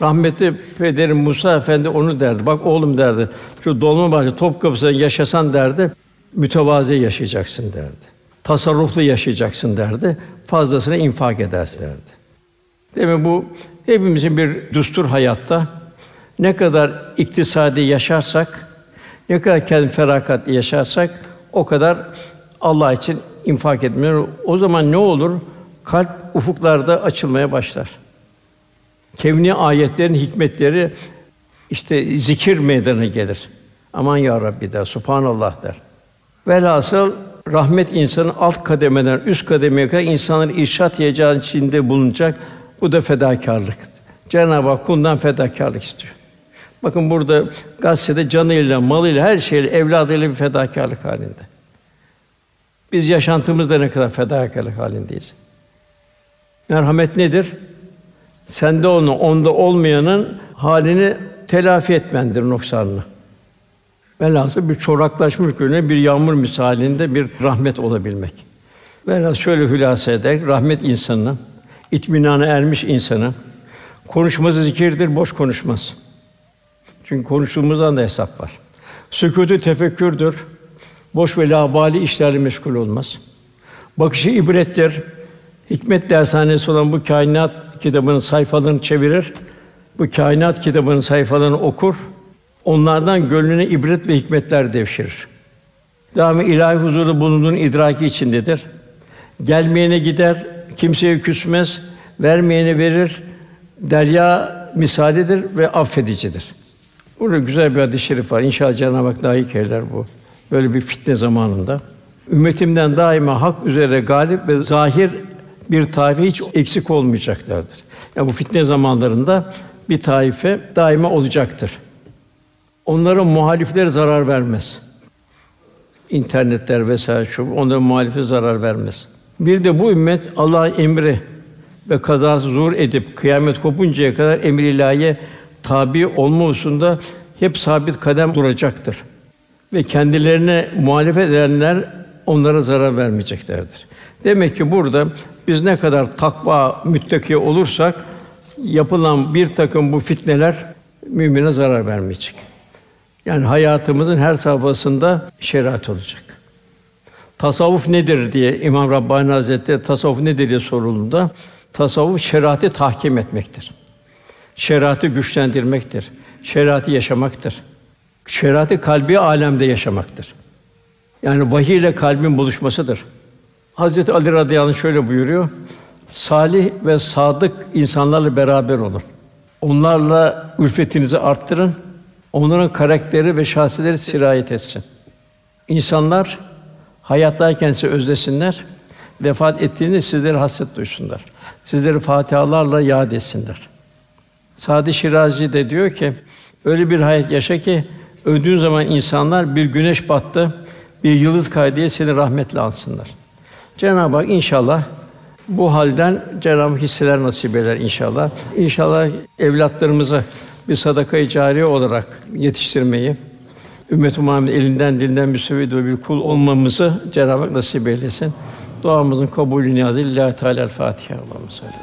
Rahmetli pederim Musa Efendi onu derdi. Bak oğlum derdi. Şu Dolmabahçe Topkapı'da yaşasan derdi. Mütevazi yaşayacaksın derdi. Tasarruflu yaşayacaksın derdi. Fazlasını infak edersin derdi. Demek bu hepimizin bir düstur hayatta ne kadar iktisadi yaşarsak, ne kadar kendi ferakat yaşarsak o kadar Allah için infak etmiyor. O zaman ne olur? Kalp ufuklarda açılmaya başlar. Kevni ayetlerin hikmetleri işte zikir meydana gelir. Aman ya Rabbi der, Subhanallah der. Velhasıl rahmet insanın alt kademeden üst kademeye kadar insanların irşat heyecanı içinde bulunacak. Bu da fedakarlık. Cenab-ı Hak kuldan fedakarlık istiyor. Bakın burada gazetede canıyla, malıyla, her şeyle, evladıyla bir fedakarlık halinde. Biz yaşantımızda ne kadar fedakarlık halindeyiz. Merhamet nedir? Sende onu, onda olmayanın halini telafi etmendir noksanını. Velhasıl bir çoraklaşmış gönüle bir yağmur misalinde bir rahmet olabilmek. Velhasıl şöyle hülasa eder, rahmet insanı, itminana ermiş insanı, konuşması zikirdir, boş konuşmaz. Çünkü konuştuğumuzdan da hesap var. Sükûtu tefekkürdür. Boş ve labali işlerle meşgul olmaz. Bakışı ibrettir. Hikmet dershanesi olan bu kainat kitabının sayfalarını çevirir. Bu kainat kitabının sayfalarını okur. Onlardan gönlüne ibret ve hikmetler devşirir. Devamı ilahi huzurda bulunduğun idraki içindedir. Gelmeyene gider, kimseye küsmez, vermeyene verir. Derya misalidir ve affedicidir. Burada güzel bir hadis-i şerif var. İnşallah Cenab-ı Hak layık eyler bu. Böyle bir fitne zamanında. Ümmetimden daima hak üzere galip ve zahir bir taife hiç eksik olmayacaklardır. Yani bu fitne zamanlarında bir taife daima olacaktır. Onların muhalifleri zarar vermez. İnternetler vesaire şu onların muhalifi zarar vermez. Bir de bu ümmet Allah emri ve kazası zuhur edip kıyamet kopuncaya kadar emir ilahiye tabi olma hususunda hep sabit kadem duracaktır. Ve kendilerine muhalefet edenler onlara zarar vermeyeceklerdir. Demek ki burada biz ne kadar takva müttaki olursak yapılan bir takım bu fitneler mümine zarar vermeyecek. Yani hayatımızın her safhasında şeriat olacak. Tasavvuf nedir diye İmam Rabbani Hazretleri tasavvuf nedir diye sorulduğunda tasavvuf şeriatı tahkim etmektir. Şeriatı güçlendirmektir. Şeriatı yaşamaktır. Şeriatı kalbi alemde yaşamaktır. Yani vahiy ile kalbin buluşmasıdır. Hazreti Ali radıyallahu anh şöyle buyuruyor. Salih ve sadık insanlarla beraber olun. Onlarla ülfetinizi arttırın. Onların karakteri ve şahsiyetleri sirayet etsin. İnsanlar hayattayken sizi özlesinler. Vefat ettiğinde sizleri hasret duysunlar. Sizleri fatihalarla yad etsinler. Sadi Şirazi de diyor ki, öyle bir hayat yaşa ki öldüğün zaman insanlar bir güneş battı, bir yıldız kaydı diye seni rahmetle ansınlar. Cenab-ı Hak inşallah bu halden Cenab-ı Hak hisseler nasip eder inşallah. İnşallah evlatlarımızı bir sadaka-i cariye olarak yetiştirmeyi, ümmet-i Muhammed elinden dilinden müsevvid ve bir kul olmamızı Cenab-ı Hak nasip eylesin. Duamızın kabulü niyazı lillahi teala Fatiha. Allahu sallallahu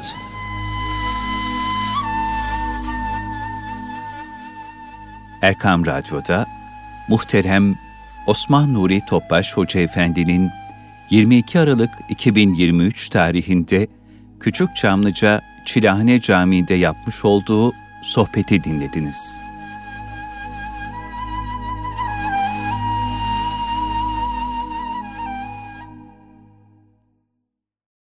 Erkam Radyo'da muhterem Osman Nuri Topbaş Hoca Efendi'nin 22 Aralık 2023 tarihinde Küçük Çamlıca Çilahane Camii'nde yapmış olduğu sohbeti dinlediniz.